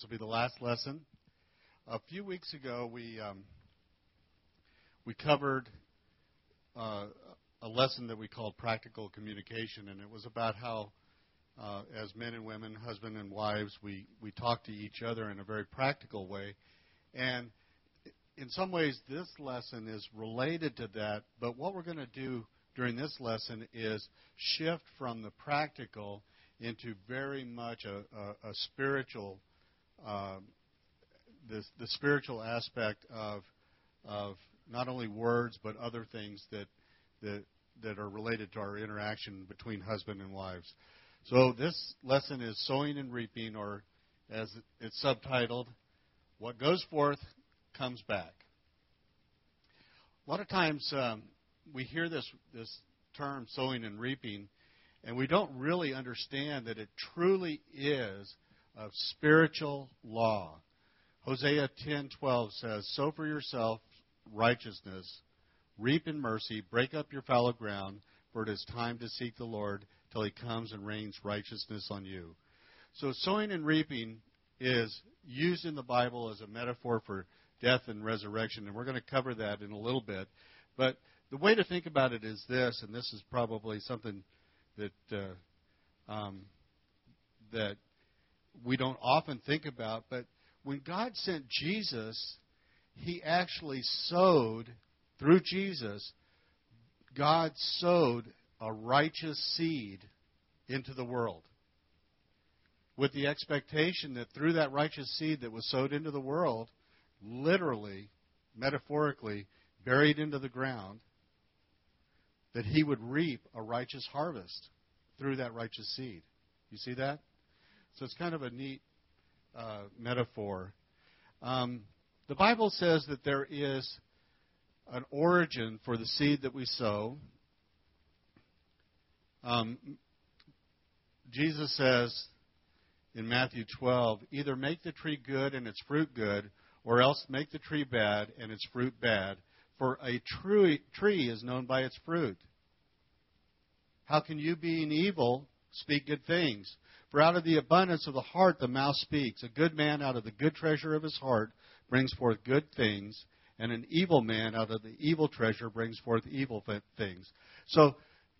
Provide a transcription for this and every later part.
This will be the last lesson. A few weeks ago, we um, we covered uh, a lesson that we called practical communication, and it was about how, uh, as men and women, husband and wives, we we talk to each other in a very practical way, and in some ways, this lesson is related to that. But what we're going to do during this lesson is shift from the practical into very much a, a, a spiritual, uh, the, the spiritual aspect of, of not only words but other things that, that, that are related to our interaction between husband and wives. So this lesson is sowing and reaping, or as it's subtitled, "What goes forth comes back." A lot of times um, we hear this this term sowing and reaping, and we don't really understand that it truly is of spiritual law. Hosea 10:12 says, "Sow for yourself righteousness, reap in mercy, break up your fallow ground, for it is time to seek the Lord till he comes and rains righteousness on you." So sowing and reaping is used in the Bible as a metaphor for death and resurrection, and we're going to cover that in a little bit. But the way to think about it is this, and this is probably something that uh, um, that we don't often think about. But when God sent Jesus, He actually sowed through Jesus. God sowed a righteous seed into the world with the expectation that through that righteous seed that was sowed into the world, literally, metaphorically, buried into the ground, that he would reap a righteous harvest through that righteous seed. You see that? So it's kind of a neat uh, metaphor. Um, the Bible says that there is an origin for the seed that we sow. Um, Jesus says in Matthew 12, either make the tree good and its fruit good, or else make the tree bad and its fruit bad. For a tree, tree is known by its fruit. How can you, being evil, speak good things? For out of the abundance of the heart the mouth speaks. A good man out of the good treasure of his heart brings forth good things, and an evil man out of the evil treasure brings forth evil things. So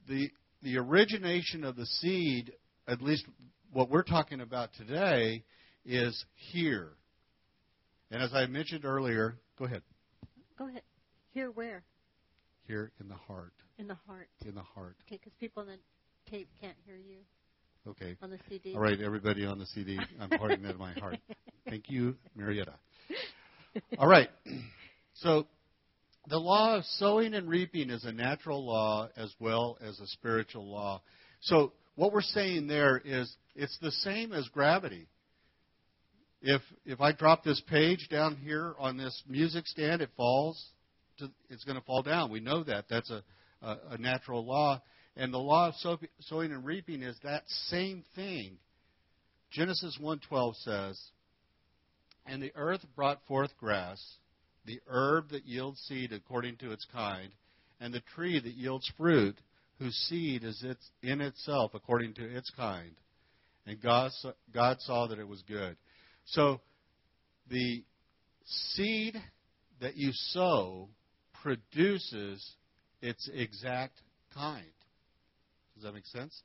the the origination of the seed, at least what we're talking about today, is here. And as I mentioned earlier, go ahead. Go ahead. Here where? Here in the heart. In the heart. In the heart. Okay, because people tape can't hear you. Okay. On the CD. All right, everybody on the CD, I'm pouring that in my heart. Thank you, Marietta. All right. So, the law of sowing and reaping is a natural law as well as a spiritual law. So, what we're saying there is it's the same as gravity. If if I drop this page down here on this music stand, it falls. To, it's going to fall down. We know that. That's a, a, a natural law. And the law of sowing and reaping is that same thing. Genesis 1:12 says, "And the earth brought forth grass, the herb that yields seed according to its kind, and the tree that yields fruit, whose seed is in itself according to its kind. And God, God saw that it was good." So the seed that you sow produces its exact kind. Does that make sense?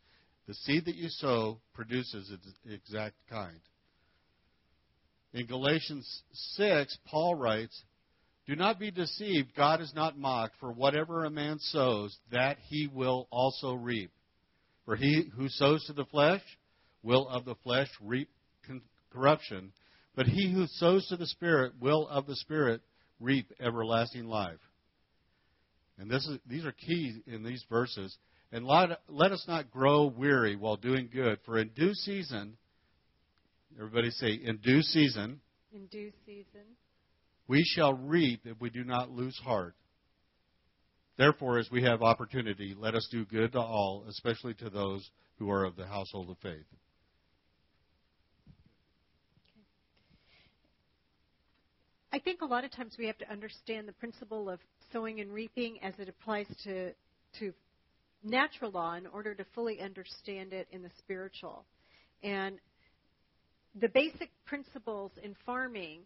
The seed that you sow produces its exact kind. In Galatians 6, Paul writes, Do not be deceived, God is not mocked, for whatever a man sows, that he will also reap. For he who sows to the flesh will of the flesh reap corruption, but he who sows to the Spirit will of the Spirit reap everlasting life. And is, these are key in these verses. And let, let us not grow weary while doing good, for in due season, everybody say, in due season, in due season, we shall reap if we do not lose heart. Therefore, as we have opportunity, let us do good to all, especially to those who are of the household of faith. I think a lot of times we have to understand the principle of sowing and reaping as it applies to to natural law in order to fully understand it in the spiritual. And the basic principles in farming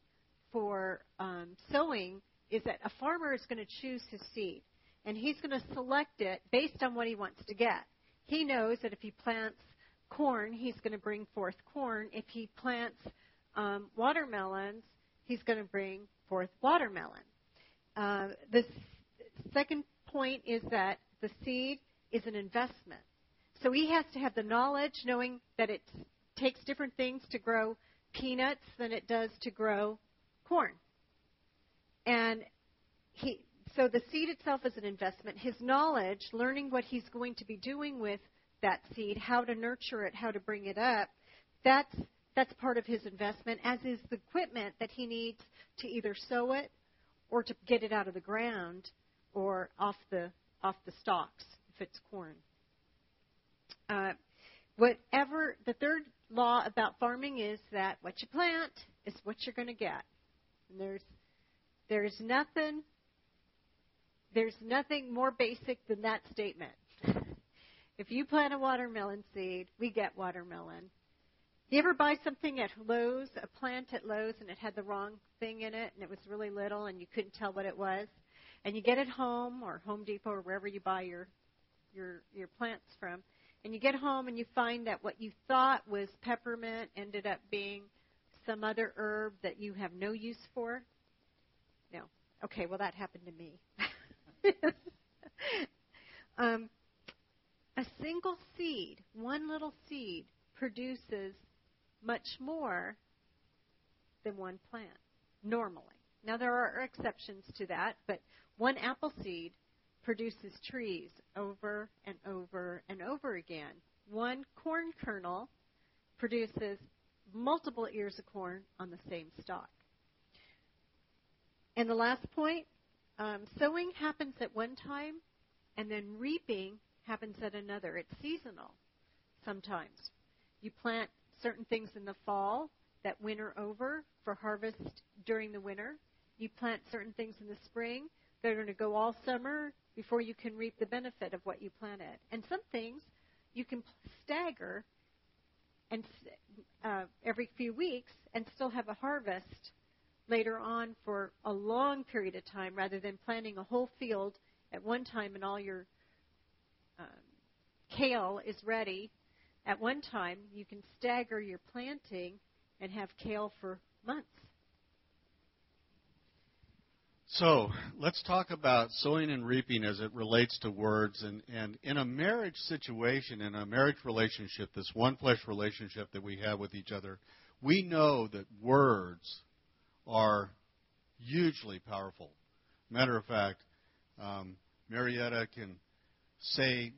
for um, sowing is that a farmer is going to choose his seed, and he's going to select it based on what he wants to get. He knows that if he plants corn, he's going to bring forth corn. If he plants um, watermelons, he's going to bring forth watermelon. Uh, the second point is that the seed is an investment. So he has to have the knowledge, knowing that it takes different things to grow peanuts than it does to grow corn. And he, so the seed itself is an investment. His knowledge, learning what he's going to be doing with that seed, how to nurture it, how to bring it up, that's that's part of his investment, as is the equipment that he needs to either sow it or to get it out of the ground or off the off the stalks if it's corn. Uh, whatever the third law about farming is that what you plant is what you're going to get. And there's there's nothing there's nothing more basic than that statement. if you plant a watermelon seed, we get watermelon. You ever buy something at Lowe's, a plant at Lowe's, and it had the wrong thing in it, and it was really little, and you couldn't tell what it was? And you get it home, or Home Depot, or wherever you buy your your your plants from, and you get home and you find that what you thought was peppermint ended up being some other herb that you have no use for? No. Okay, well, that happened to me. um, a single seed, one little seed, produces much more than one plant, normally. Now, there are exceptions to that, but one apple seed produces trees over and over and over again. One corn kernel produces multiple ears of corn on the same stalk. And the last point um, sowing happens at one time, and then reaping happens at another. It's seasonal sometimes. You plant certain things in the fall that winter over for harvest during the winter. You plant certain things in the spring that are going to go all summer before you can reap the benefit of what you planted. And some things you can stagger and uh, every few weeks and still have a harvest later on for a long period of time rather than planting a whole field at one time and all your um, kale is ready at one time. You can stagger your planting and have kale for months. So let's talk about sowing and reaping as it relates to words. And, and in a marriage situation, in a marriage relationship, this one flesh relationship that we have with each other, we know that words are hugely powerful. Matter of fact, um, Marietta can say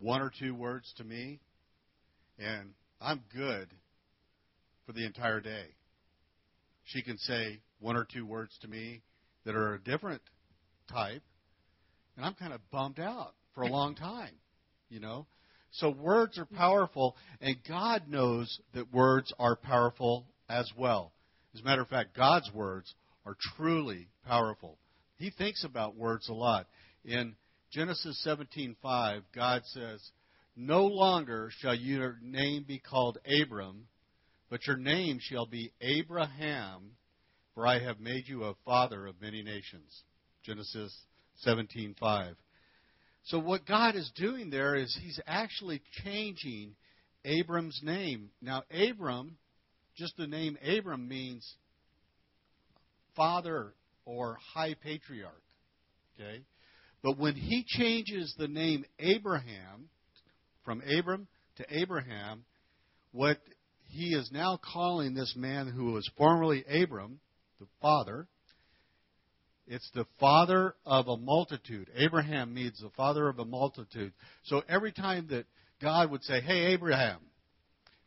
one or two words to me, and I'm good for the entire day. She can say one or two words to me, that are a different type, and I'm kind of bummed out for a long time, you know. So words are powerful, and God knows that words are powerful as well. As a matter of fact, God's words are truly powerful. He thinks about words a lot. In Genesis 17:5, God says, "No longer shall your name be called Abram, but your name shall be Abraham, for I have made you a father of many nations. Genesis 17:5. So what God is doing there is he's actually changing Abram's name. Now Abram, just the name Abram means father or high patriarch. Okay? But when he changes the name Abraham from Abram to Abraham, what he is now calling this man who was formerly Abram the father. It's the father of a multitude. Abraham means the father of a multitude. So every time that God would say, Hey, Abraham,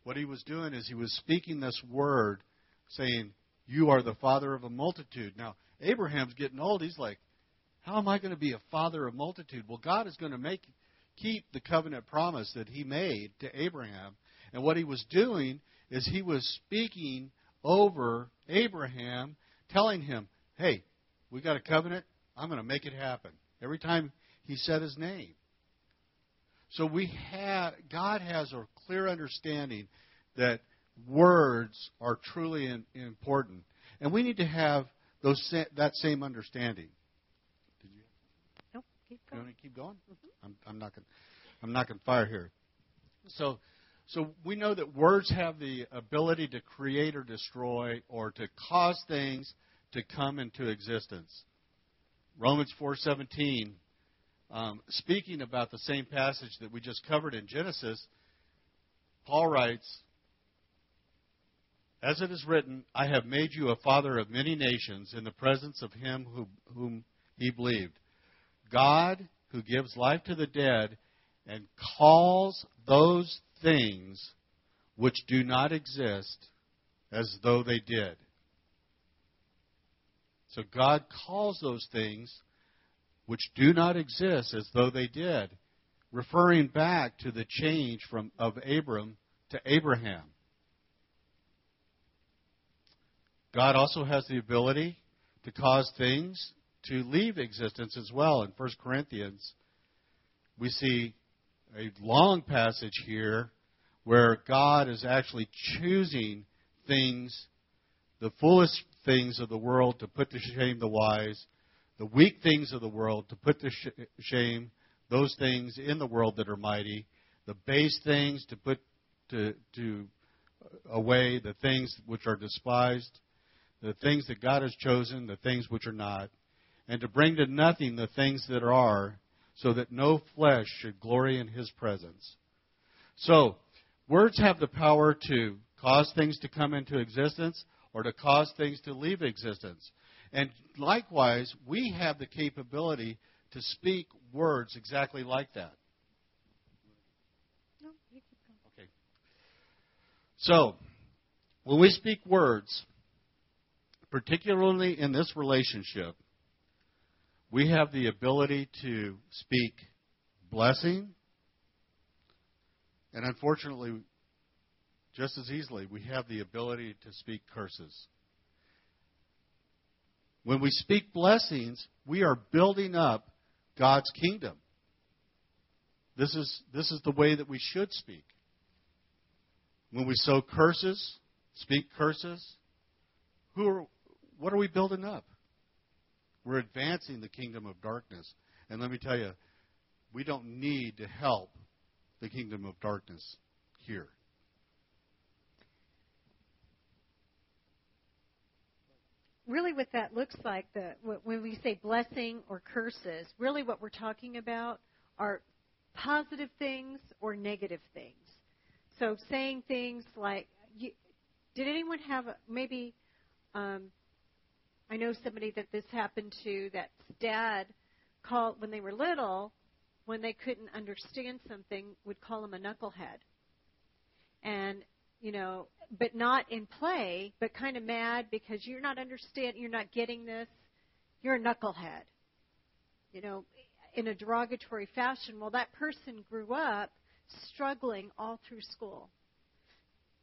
what he was doing is he was speaking this word saying, You are the father of a multitude. Now, Abraham's getting old. He's like, How am I going to be a father of multitude? Well, God is going to make keep the covenant promise that he made to Abraham. And what he was doing is he was speaking over Abraham telling him, hey, we got a covenant. I'm going to make it happen. Every time he said his name. So we have, God has a clear understanding that words are truly in, important. And we need to have those that same understanding. Did you? Nope. Keep going. You want to keep going? Mm-hmm. I'm, I'm not going. I'm not going to fire here. So, so we know that words have the ability to create or destroy or to cause things to come into existence. Romans 4:17, um, speaking about the same passage that we just covered in Genesis, Paul writes, "As it is written, I have made you a father of many nations in the presence of him who, whom he believed." God, who gives life to the dead and calls those things which do not exist as though they did. So God calls those things which do not exist as though they did, referring back to the change from of Abram to Abraham. God also has the ability to cause things to leave existence as well. In 1 Corinthians, we see a long passage here where God is actually choosing things, the foolish things of the world to put to shame the wise, the weak things of the world to put to shame those things in the world that are mighty, the base things to put to, to away the things which are despised, the things that God has chosen, the things which are not, and to bring to nothing the things that are, so that no flesh should glory in his presence. So, words have the power to cause things to come into existence or to cause things to leave existence. And likewise, we have the capability to speak words exactly like that. Okay. So, when we speak words, particularly in this relationship, we have the ability to speak blessing, and unfortunately, just as easily, we have the ability to speak curses. When we speak blessings, we are building up God's kingdom. This is, this is the way that we should speak. When we sow curses, speak curses, who are, what are we building up? We're advancing the kingdom of darkness. And let me tell you, we don't need to help the kingdom of darkness here. Really, what that looks like, the, when we say blessing or curses, really what we're talking about are positive things or negative things. So, saying things like, you, did anyone have a, maybe um, I know somebody that this happened to that dad called when they were little, when they couldn't understand something, would call him a knucklehead. And, you know, but not in play, but kind of mad because you're not understanding, you're not getting this. You're a knucklehead. You know, in a derogatory fashion. Well, that person grew up struggling all through school.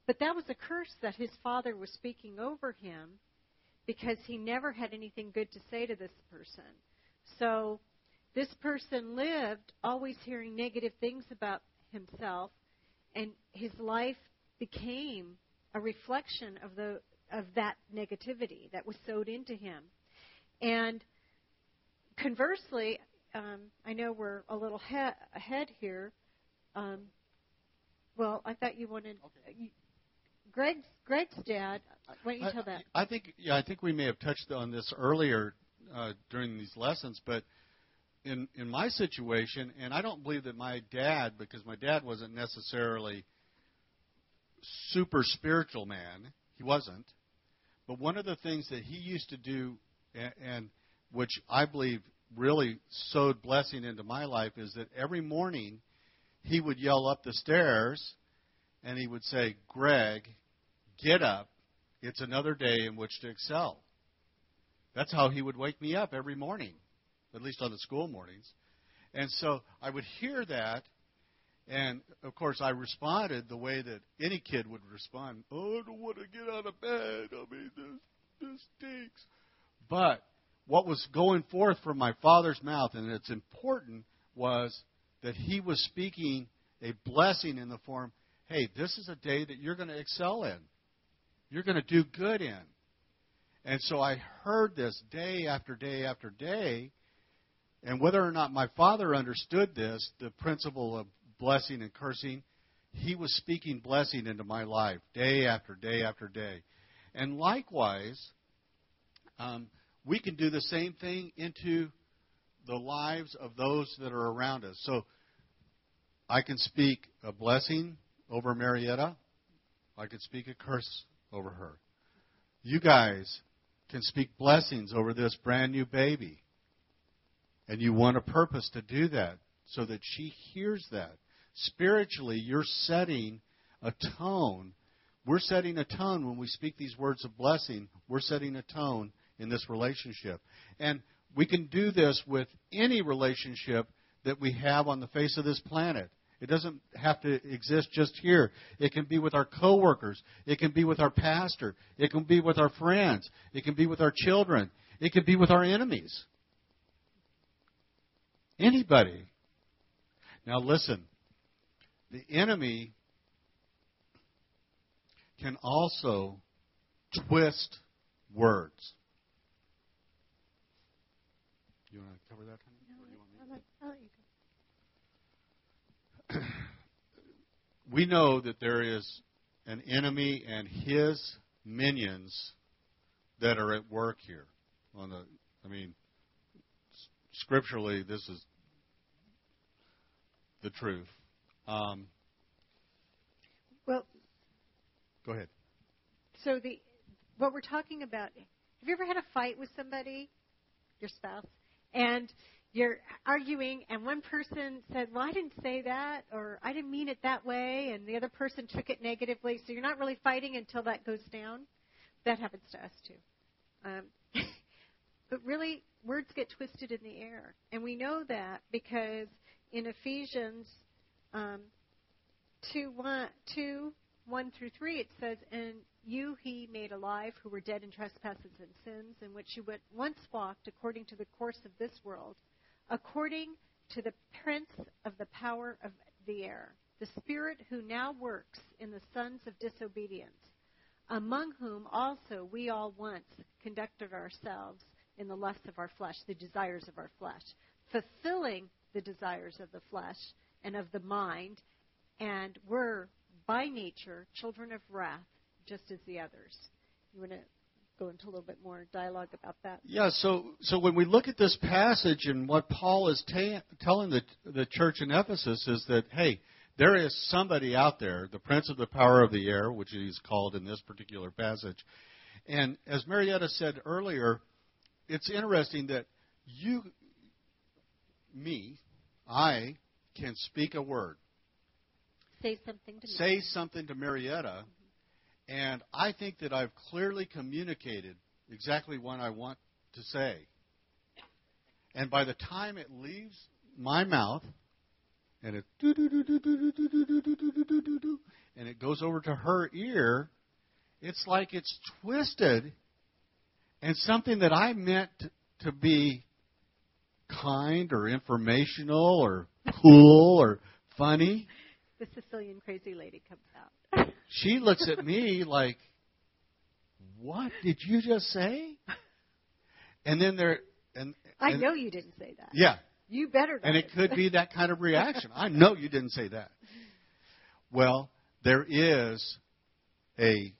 But that was a curse that his father was speaking over him because he never had anything good to say to this person. So this person lived always hearing negative things about himself, and his life became a reflection of the of that negativity that was sowed into him. And conversely, um, I know we're a little he- ahead here. Um, well, I thought you wanted. Okay. You, Greg's Greg's dad. Why don't you tell that? I think yeah, I think we may have touched on this earlier uh, during these lessons, but in in my situation, and I don't believe that my dad, because my dad wasn't necessarily super spiritual man, he wasn't. But one of the things that he used to do, and, and which I believe really sowed blessing into my life, is that every morning he would yell up the stairs and he would say, Greg, get up. It's another day in which to excel. That's how he would wake me up every morning, at least on the school mornings. And so I would hear that, and of course I responded the way that any kid would respond. Oh, I don't want to get out of bed. I mean, this this stinks. But what was going forth from my father's mouth, and it's important, was that he was speaking a blessing in the form hey, this is a day that you're going to excel in. You're going to do good in. And so I heard this day after day after day. And whether or not my father understood this, the principle of blessing and cursing, he was speaking blessing into my life day after day after day. And likewise, um, we can do the same thing into the lives of those that are around us. So I can speak a blessing over Marietta. I could speak a curse over her. You guys can speak blessings over this brand new baby. And you want a purpose to do that so that she hears that. Spiritually, you're setting a tone. We're setting a tone when we speak these words of blessing. We're setting a tone in this relationship. And we can do this with any relationship that we have on the face of this planet. It doesn't have to exist just here. It can be with our coworkers. It can be with our pastor. It can be with our friends. It can be with our children. It can be with our enemies. Anybody. Now listen. The enemy can also twist words. You want to cover that? we know that there is an enemy and his minions that are at work here. On the, I mean, scripturally, this is the truth. Um, well, go ahead. So the what we're talking about. Have you ever had a fight with somebody, your spouse, and you're arguing and one person said, Well, I didn't say that, or I didn't mean it that way, and the other person took it negatively. So you're not really fighting until that goes down. That happens to us too. Um, but really, words get twisted in the air. And we know that because in Ephesians um, 2, 1, 2, 1 through 3, it says, And you he made alive who were dead in trespasses and sins, in which you once walked according to the course of this world according to the prince of the power of the air, the spirit who now works in the sons of disobedience, among whom also we all once conducted ourselves in the lusts of our flesh, the desires of our flesh, fulfilling the desires of the flesh and of the mind, and were by nature children of wrath, just as the others. You want to go into a little bit more dialogue about that. Yeah, so so when we look at this passage and what Paul is ta- telling the the church in Ephesus is that hey, there is somebody out there, the prince of the power of the air, which he's called in this particular passage. And as Marietta said earlier, it's interesting that you me, I can speak a word. Say something to Say something to Marietta and I think that I've clearly communicated exactly what I want to say. And by the time it leaves my mouth, and it and it goes over to her ear, it's like it's twisted and something that I meant to be kind or informational or cool or funny. The Sicilian crazy lady comes out she looks at me like, "What did you just say?" And then there, and, I know you didn't say that. Yeah, you better. And it could be that kind of reaction. I know you didn't say that. Well, there is a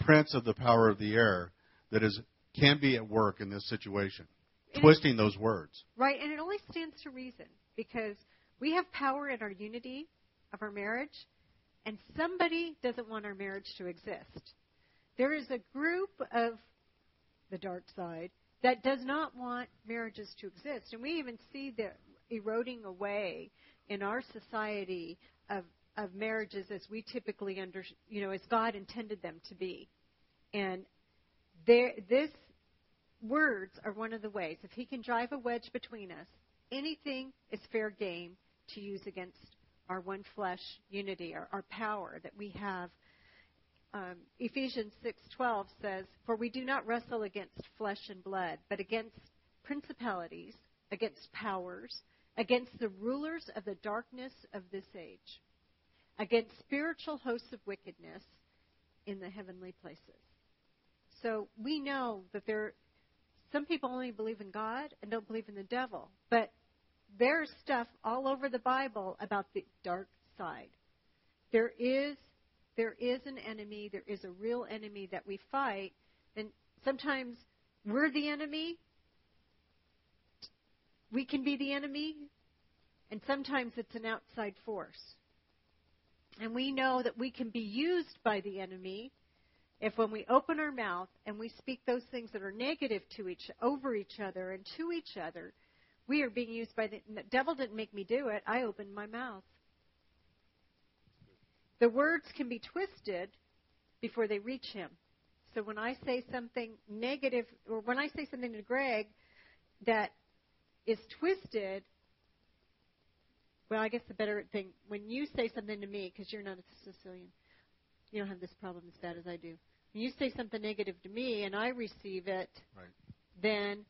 prince of the power of the air that is can be at work in this situation, twisting those words. Right, and it only stands to reason because we have power in our unity of our marriage and somebody doesn't want our marriage to exist. There is a group of the dark side that does not want marriages to exist. And we even see the eroding away in our society of, of marriages as we typically under, you know, as God intended them to be. And there, this words are one of the ways. If He can drive a wedge between us, anything is fair game to use against our one flesh unity, our, our power that we have. Um, Ephesians 6:12 says, "For we do not wrestle against flesh and blood, but against principalities, against powers, against the rulers of the darkness of this age, against spiritual hosts of wickedness in the heavenly places. So we know that there some people only believe in God and don't believe in the devil, but there's stuff all over the Bible about the dark side. There is there is an enemy, there is a real enemy that we fight, and sometimes we're the enemy. We can be the enemy, and sometimes it's an outside force. And we know that we can be used by the enemy if when we open our mouth and we speak those things that are negative to each over each other and to each other, we are being used by the, the devil didn't make me do it. I opened my mouth. The words can be twisted before they reach him. So when I say something negative, or when I say something to Greg that is twisted, well, I guess the better thing, when you say something to me, because you're not a Sicilian, you don't have this problem as bad as I do. When you say something negative to me and I receive it, Right. then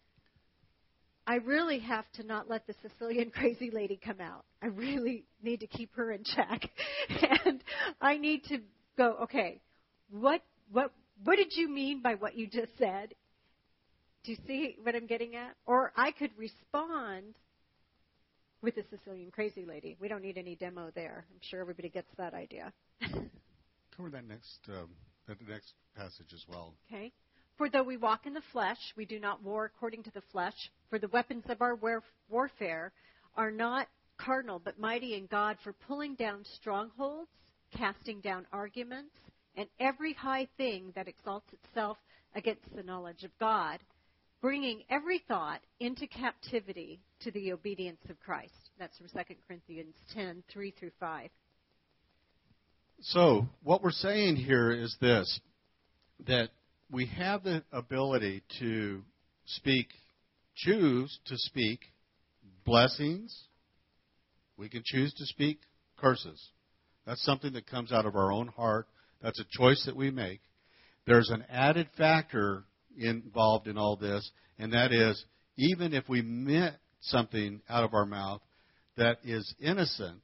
I really have to not let the Sicilian crazy lady come out. I really need to keep her in check. and I need to go, okay, what what what did you mean by what you just said? Do you see what I'm getting at? Or I could respond with the Sicilian crazy lady. We don't need any demo there. I'm sure everybody gets that idea. Cover that next um, that next passage as well. Okay. For though we walk in the flesh, we do not war according to the flesh. For the weapons of our war- warfare are not carnal, but mighty in God for pulling down strongholds, casting down arguments, and every high thing that exalts itself against the knowledge of God, bringing every thought into captivity to the obedience of Christ. That's from 2 Corinthians 10 3 through 5. So, what we're saying here is this that we have the ability to speak, choose to speak blessings. We can choose to speak curses. That's something that comes out of our own heart. That's a choice that we make. There's an added factor involved in all this, and that is even if we meant something out of our mouth that is innocent,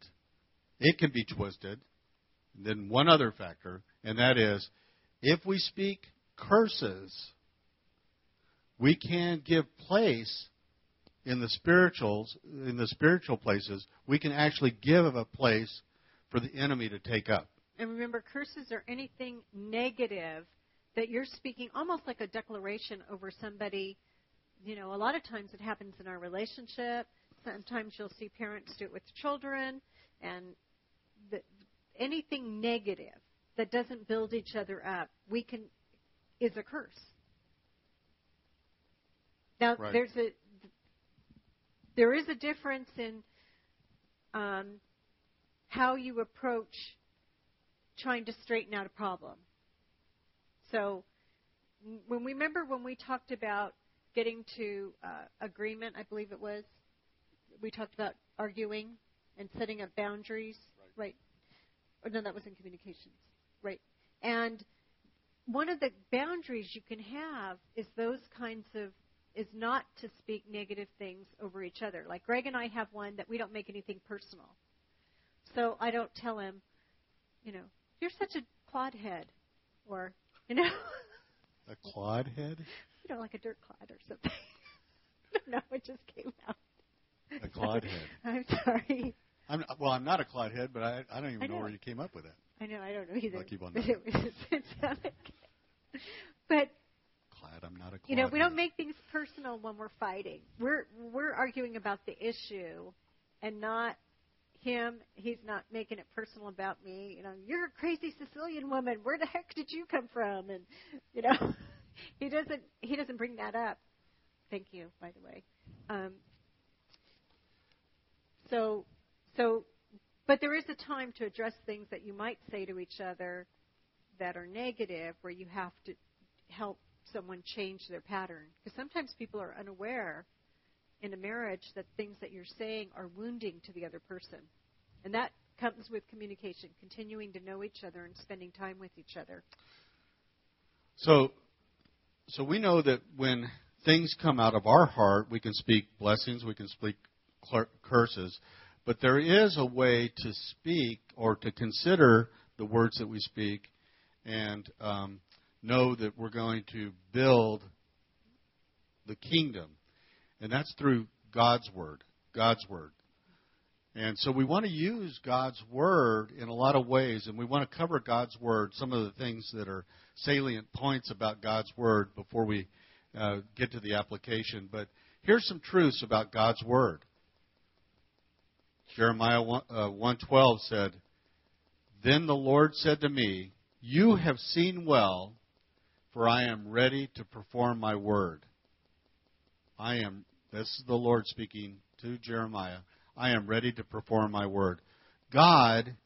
it can be twisted. Then one other factor, and that is if we speak curses, we can give place in the spirituals, in the spiritual places, we can actually give a place for the enemy to take up. And remember, curses are anything negative that you're speaking, almost like a declaration over somebody. You know, a lot of times it happens in our relationship. Sometimes you'll see parents do it with children, and the, anything negative that doesn't build each other up, we can is a curse. Now, Right. there's a there is a difference in um, how you approach trying to straighten out a problem. So, when we remember when we talked about getting to uh, agreement, I believe it was, we talked about arguing and setting up boundaries, right? Or no, that was in communications, right? And one of the boundaries you can have is those kinds of is not to speak negative things over each other. Like Greg and I have one that we don't make anything personal. So I don't tell him, you know, you're such a clodhead, or you know, A clod head? you know, like a dirt clod or something. no, it just came out. A clod head. I'm sorry. I'm, well, I'm not a clod head, but I, I don't even I know. know. where you came up with that. I know, I don't know either. I'll keep on it was. But Clod, I'm not a you know, we don't make things personal when we're fighting. We're we're arguing about the issue, and not him. He's not making it personal about me. You know, you're a crazy Sicilian woman. Where the heck did you come from? And you know, he doesn't he doesn't bring that up. Thank you, by the way. Um, so so, but there is a time to address things that you might say to each other that are negative, where you have to help someone change their pattern. Because sometimes people are unaware in a marriage that things that you're saying are wounding to the other person. And that comes with communication, continuing to know each other and spending time with each other. So, so we know that when things come out of our heart, we can speak blessings, we can speak curses. But there is a way to speak or to consider the words that we speak and um, know that we're going to build the kingdom. And that's through God's Word. God's Word. And so we want to use God's Word in a lot of ways, and we want to cover God's Word, some of the things that are salient points about God's Word before we uh, get to the application. But here's some truths about God's Word. Jeremiah 1, uh, 112 said, Then the Lord said to me, You have seen well, for I am ready to perform my word. I am, this is the Lord speaking to Jeremiah, I am ready to perform my word. God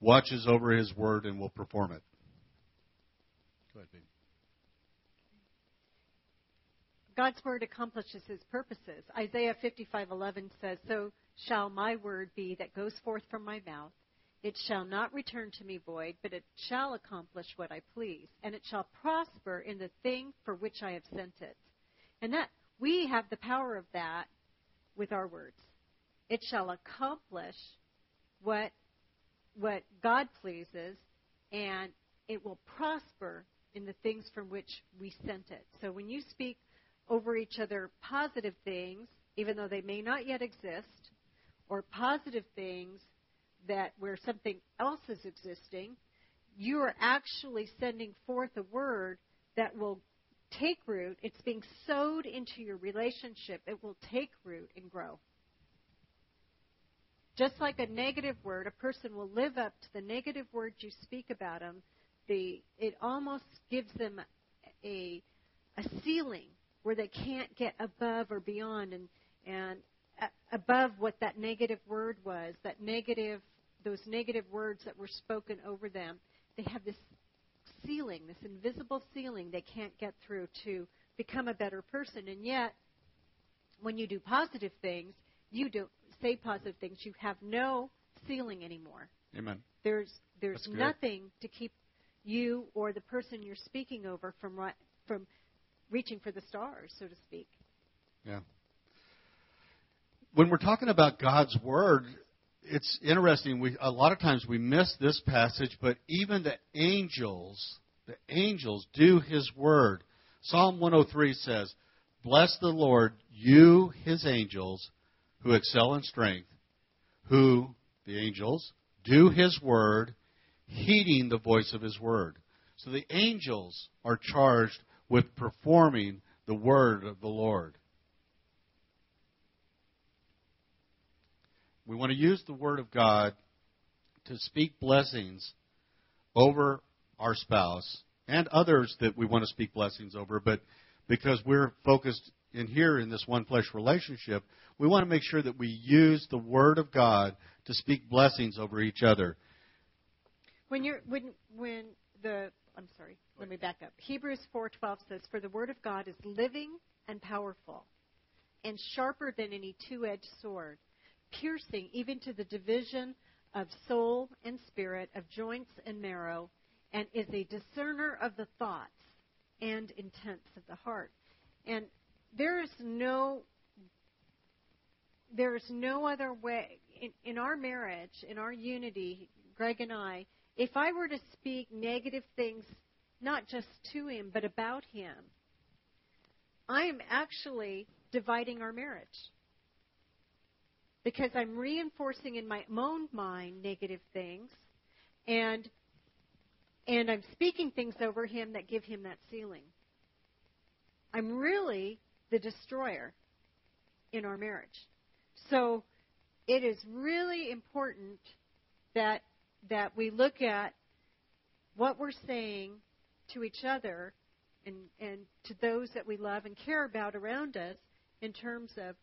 watches over his word and will perform it. Go ahead, baby. God's word accomplishes his purposes. Isaiah 55:11 says, "So shall my word be that goes forth from my mouth. It shall not return to me void, but it shall accomplish what I please, and it shall prosper in the thing for which I have sent it." And that we have the power of that with our words. It shall accomplish what what God pleases, and it will prosper in the things from which we sent it. So when you speak over each other positive things, even though they may not yet exist, or positive things that where something else is existing, you are actually sending forth a word that will take root. It's being sowed into your relationship. It will take root and grow. Just like a negative word, a person will live up to the negative words you speak about them. The it almost gives them a a ceiling where they can't get above or beyond and and above what that negative word was, that negative those negative words that were spoken over them. They have this ceiling, this invisible ceiling they can't get through to become a better person. And yet, when you do positive things, you don't say positive things. You have no ceiling anymore. Amen. There's there's nothing to keep you or the person you're speaking over from from reaching for the stars, so to speak. Yeah. When we're talking about God's word, it's interesting. We a lot of times we miss this passage, but even the angels, the angels do His word. Psalm 103 says, "Bless the Lord, you His angels, who excel in strength, who the angels do His word, heeding the voice of His word." So the angels are charged with performing the word of the Lord. We want to use the word of God to speak blessings over our spouse and others that we want to speak blessings over, but because we're focused in here in this one flesh relationship, we want to make sure that we use the word of God to speak blessings over each other. When you're when when the I'm sorry, let me back up. Hebrews 4:12 says, "For the word of God is living and powerful, and sharper than any two-edged sword, piercing even to the division of soul and spirit, of joints and marrow, and is a discerner of the thoughts and intents of the heart." And there is no there is no other way in, in our marriage, in our unity, Greg and I, if I were to speak negative things, not just to him, but about him, I am actually dividing our marriage. Because I'm reinforcing in my own mind negative things, and and I'm speaking things over him that give him that ceiling. I'm really the destroyer in our marriage. So it is really important that that we look at what we're saying to each other and, and to those that we love and care about around us in terms of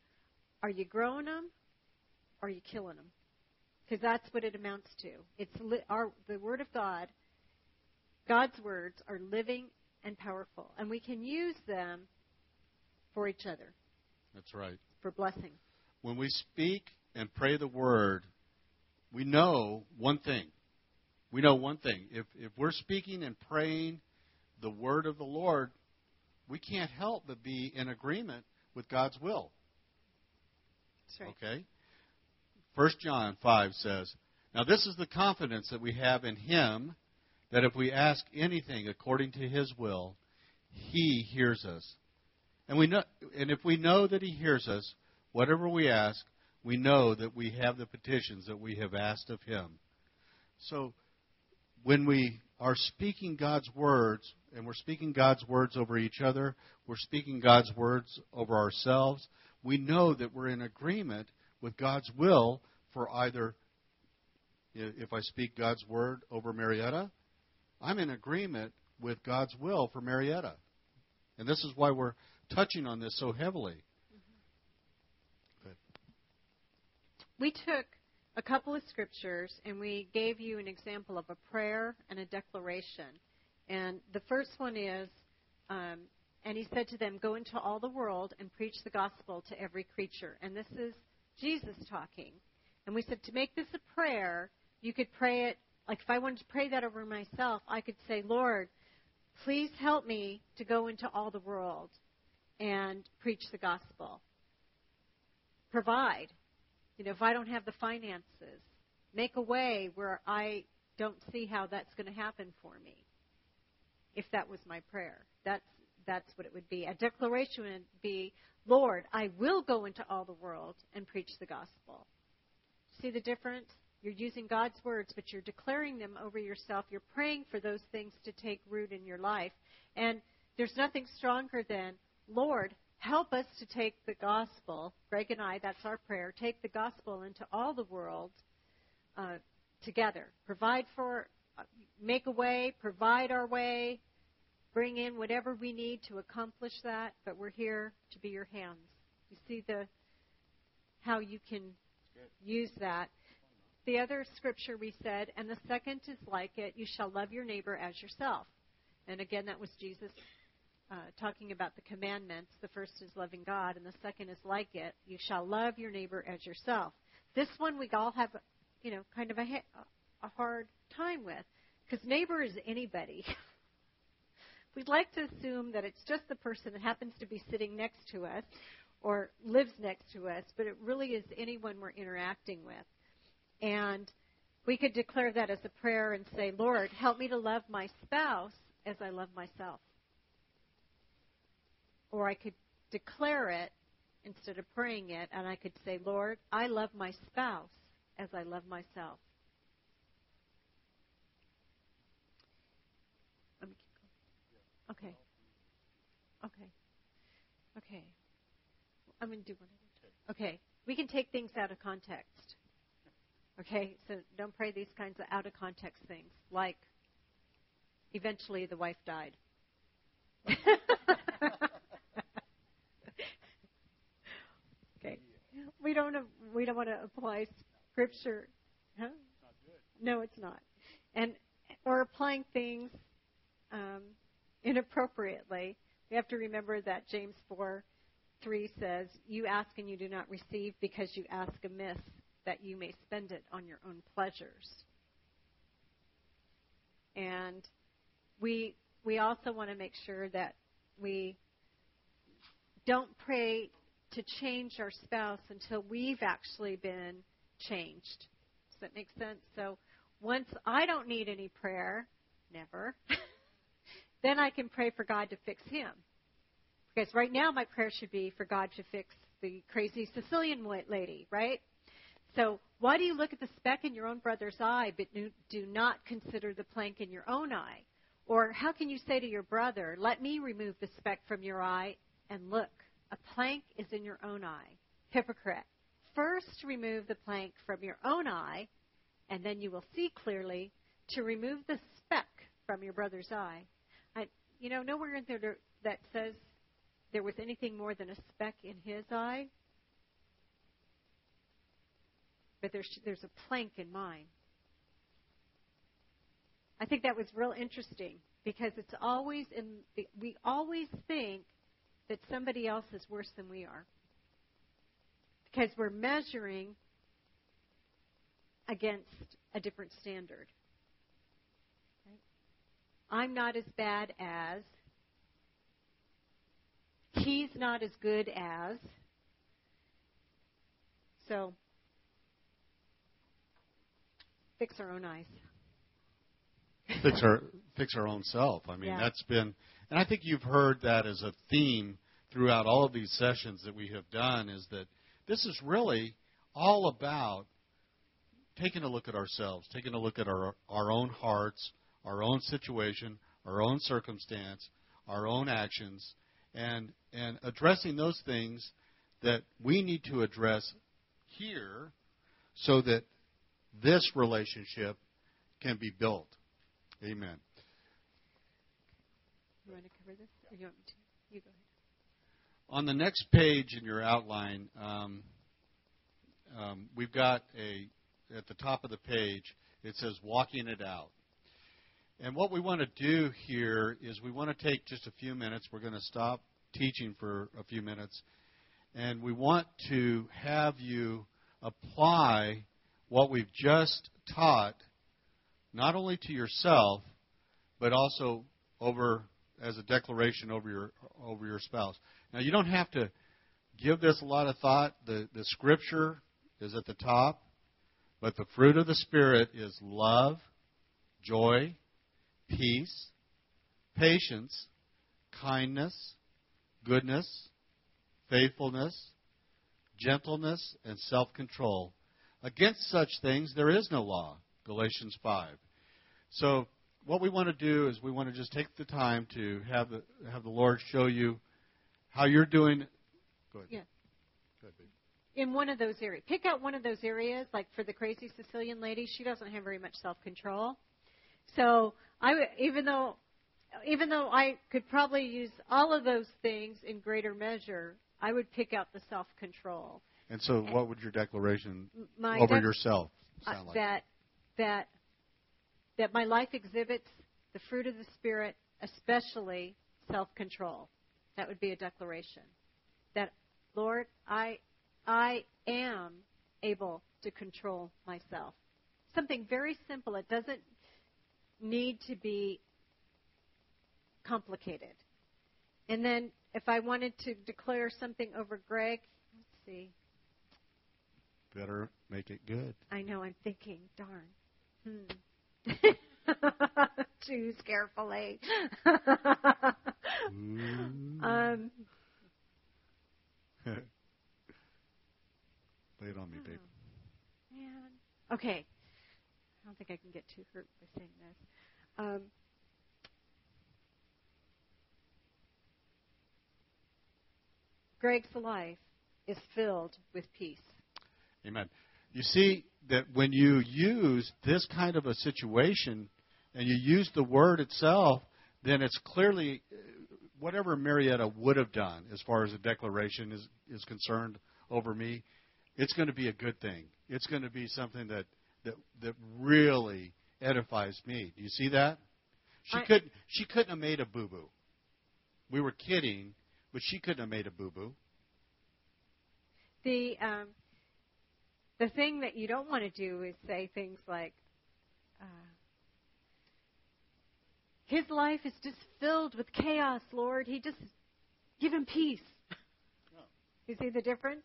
are you growing them or are you killing them? Because that's what it amounts to. It's li- our, the Word of God, God's words are living and powerful, and we can use them for each other. That's right. For blessing. When we speak and pray the Word, we know one thing. We know one thing. If, if we're speaking and praying the word of the Lord, we can't help but be in agreement with God's will. Right. Okay? 1 John 5 says, Now this is the confidence that we have in Him, that if we ask anything according to His will, He hears us. And, we know, and if we know that He hears us, whatever we ask, we know that we have the petitions that we have asked of Him. So when we are speaking God's words, and we're speaking God's words over each other, we're speaking God's words over ourselves, we know that we're in agreement with God's will for either, if I speak God's word over Marietta, I'm in agreement with God's will for Marietta. And this is why we're touching on this so heavily. We took a couple of scriptures and we gave you an example of a prayer and a declaration. And the first one is, um, and he said to them, Go into all the world and preach the gospel to every creature. And this is Jesus talking. And we said to make this a prayer, you could pray it, like if I wanted to pray that over myself, I could say, Lord, please help me to go into all the world and preach the gospel. Provide. You know, if I don't have the finances, make a way where I don't see how that's going to happen for me. If that was my prayer, that's that's what it would be. A declaration would be, Lord, I will go into all the world and preach the gospel. See the difference? You're using God's words, but you're declaring them over yourself. You're praying for those things to take root in your life. And there's nothing stronger than, Lord, help us to take the gospel. Greg and I, that's our prayer. Take the gospel into all the world uh, together. Provide for, uh, make a way, provide our way, bring in whatever we need to accomplish that, but we're here to be your hands. You see the how you can use that. The other scripture we said, and the second is like it, you shall love your neighbor as yourself. And again, that was Jesus uh, talking about the commandments. The first is loving God, and the second is like it, you shall love your neighbor as yourself. This one we all have, you know, kind of a, a hard time with, because neighbor is anybody. we'd like to assume that it's just the person that happens to be sitting next to us or lives next to us, but it really is anyone we're interacting with. And we could declare that as a prayer and say, Lord, help me to love my spouse as I love myself. Or I could declare it instead of praying it, and I could say, Lord, I love my spouse as I love myself. Okay. Okay. Okay. I'm going to do one at a time. Okay. We can take things out of context. Okay? So don't pray these kinds of out of context things, like eventually the wife died. okay. We don't we don't want to apply scripture. Huh? No, it's not. And or applying things um, inappropriately. We have to remember that James 4 3 says, You ask and you do not receive because you ask amiss, that you may spend it on your own pleasures. And we, we also want to make sure that we don't pray to change our spouse until we've actually been changed. Does that make sense? So once I don't need any prayer, never. then I can pray for God to fix him. Because right now my prayer should be for God to fix the crazy Sicilian lady, right? So why do you look at the speck in your own brother's eye, but do not consider the plank in your own eye? Or how can you say to your brother, Let me remove the speck from your eye, and look, a plank is in your own eye? Hypocrite. First remove the plank from your own eye, and then you will see clearly to remove the speck from your brother's eye. I, you know, nowhere in there that says there was anything more than a speck in his eye. But there's there's a plank in mine. I think that was real interesting because it's always in the, we always think that somebody else is worse than we are because we're measuring against a different standard. I'm not as bad as. He's not as good as. So fix our own eyes. fix our fix our own self. I mean, Yeah. that's been, and I think you've heard that as a theme throughout all of these sessions that we have done. Is that this is really all about taking a look at ourselves, taking a look at our our own hearts, our own situation, our own circumstance, our own actions, and and addressing those things that we need to address here, so that this relationship can be built. Amen. You want to cover this, or you want me to? You go ahead. On the next page in your outline, um, um, we've got a at the top of the page. It says "walking it out," and what we want to do here is we want to take just a few minutes. We're going to stop teaching for a few minutes, and we want to have you apply what we've just taught, not only to yourself, but also over as a declaration over your over your spouse. Now you don't have to give this a lot of thought. The the scripture is at the top, but the fruit of the spirit is love, joy, peace, patience, kindness, goodness, faithfulness, gentleness, and self-control. Against such things there is no law. Galatians 5. So what we want to do is we want to just take the time to have the have the Lord show you how you're doing. Go ahead. Yeah. Go ahead, babe. in one of those areas. Pick out one of those areas. Like for the crazy Sicilian lady, she doesn't have very much self control. So I, would- even though, even though I could probably use all of those things in greater measure, I would pick out the self control. And so, what would your declaration My over dec- yourself uh, sound like? that that that my life exhibits the fruit of the spirit, especially self control. That would be a declaration. That Lord, I I am able to control myself. Something very simple. It doesn't need to be complicated. And then if I wanted to declare something over Greg, let's see. Better make it good. I know, I'm thinking, darn. Hmm. Choose carefully. Ooh. um, Lay it on me, babe. man. Okay. I don't think I can get too hurt by saying this. Um, Greg's life is filled with peace. Amen. You see that when you use this kind of a situation and you use the word itself, then it's clearly uh, whatever Marietta would have done as far as a declaration is, is concerned over me, it's going to be a good thing. It's going to be something that, that, that really edifies me. Do you see that? She I- couldn't she couldn't have made a boo boo. We were kidding, but she couldn't have made a boo boo. The um, the thing that you don't want to do is say things like, uh, "His life is just filled with chaos, Lord. He just give him peace." You see the difference?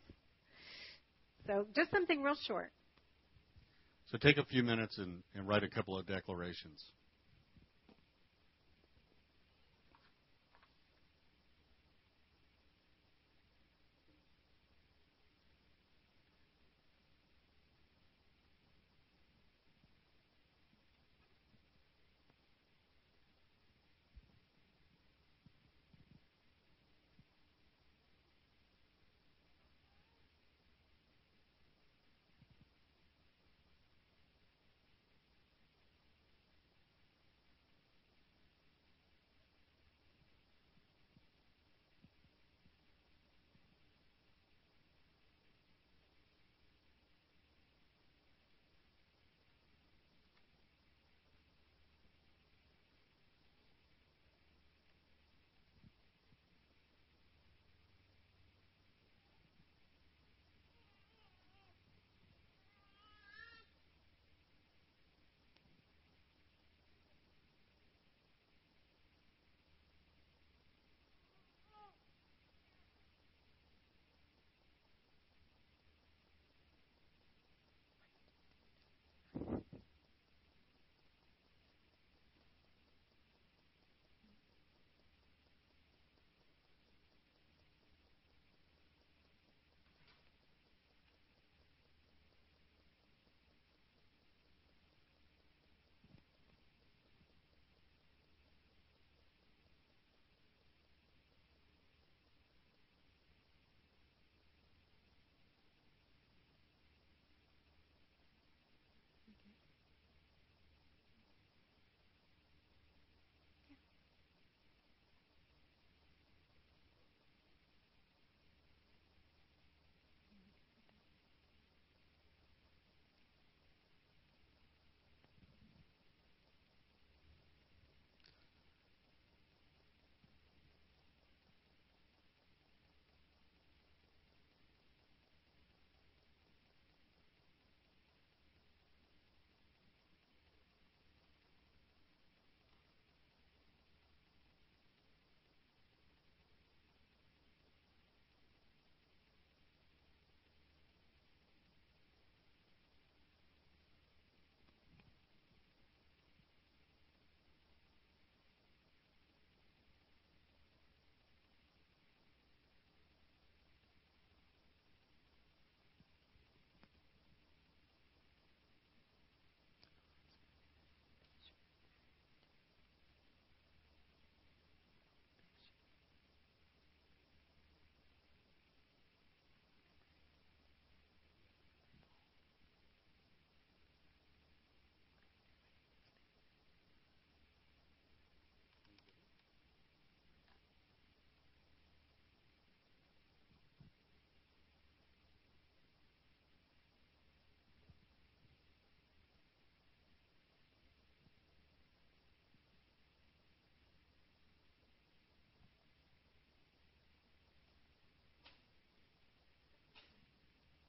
So just something real short. So take a few minutes and, and write a couple of declarations.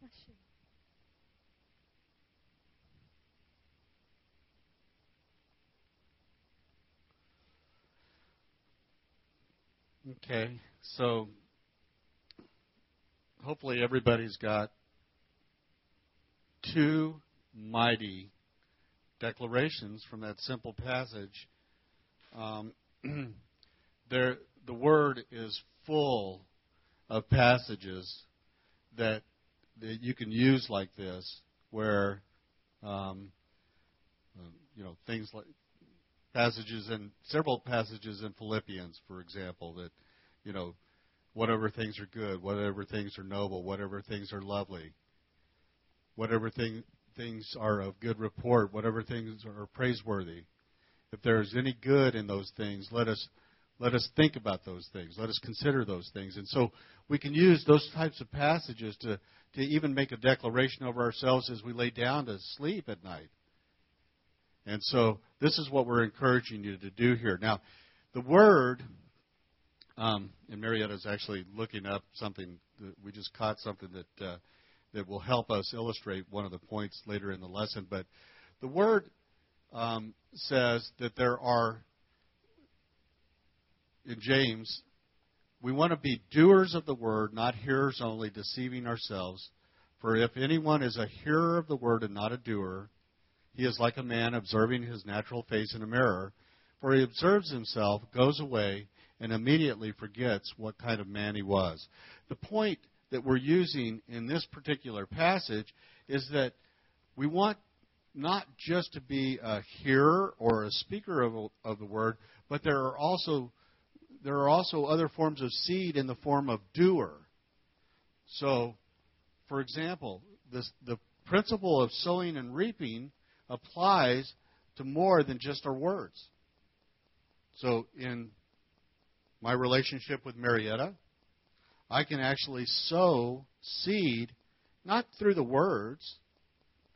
Bless you. Okay, so hopefully everybody's got two mighty declarations from that simple passage. Um, there, the Word is full of passages that that you can use like this, where um, uh, you know things like passages and several passages in Philippians, for example, that you know whatever things are good, whatever things are noble, whatever things are lovely, whatever thing, things are of good report, whatever things are praiseworthy. If there is any good in those things, let us let us think about those things. Let us consider those things. And so we can use those types of passages to, to even make a declaration over ourselves as we lay down to sleep at night. And so this is what we're encouraging you to do here. Now, the word, um, and Marietta is actually looking up something. That we just caught something that uh, that will help us illustrate one of the points later in the lesson. But the word um, says that there are James, we want to be doers of the word, not hearers only, deceiving ourselves. For if anyone is a hearer of the word and not a doer, he is like a man observing his natural face in a mirror. For he observes himself, goes away, and immediately forgets what kind of man he was. The point that we're using in this particular passage is that we want not just to be a hearer or a speaker of, of the word, but there are also there are also other forms of seed in the form of doer. So, for example, this, the principle of sowing and reaping applies to more than just our words. So, in my relationship with Marietta, I can actually sow seed not through the words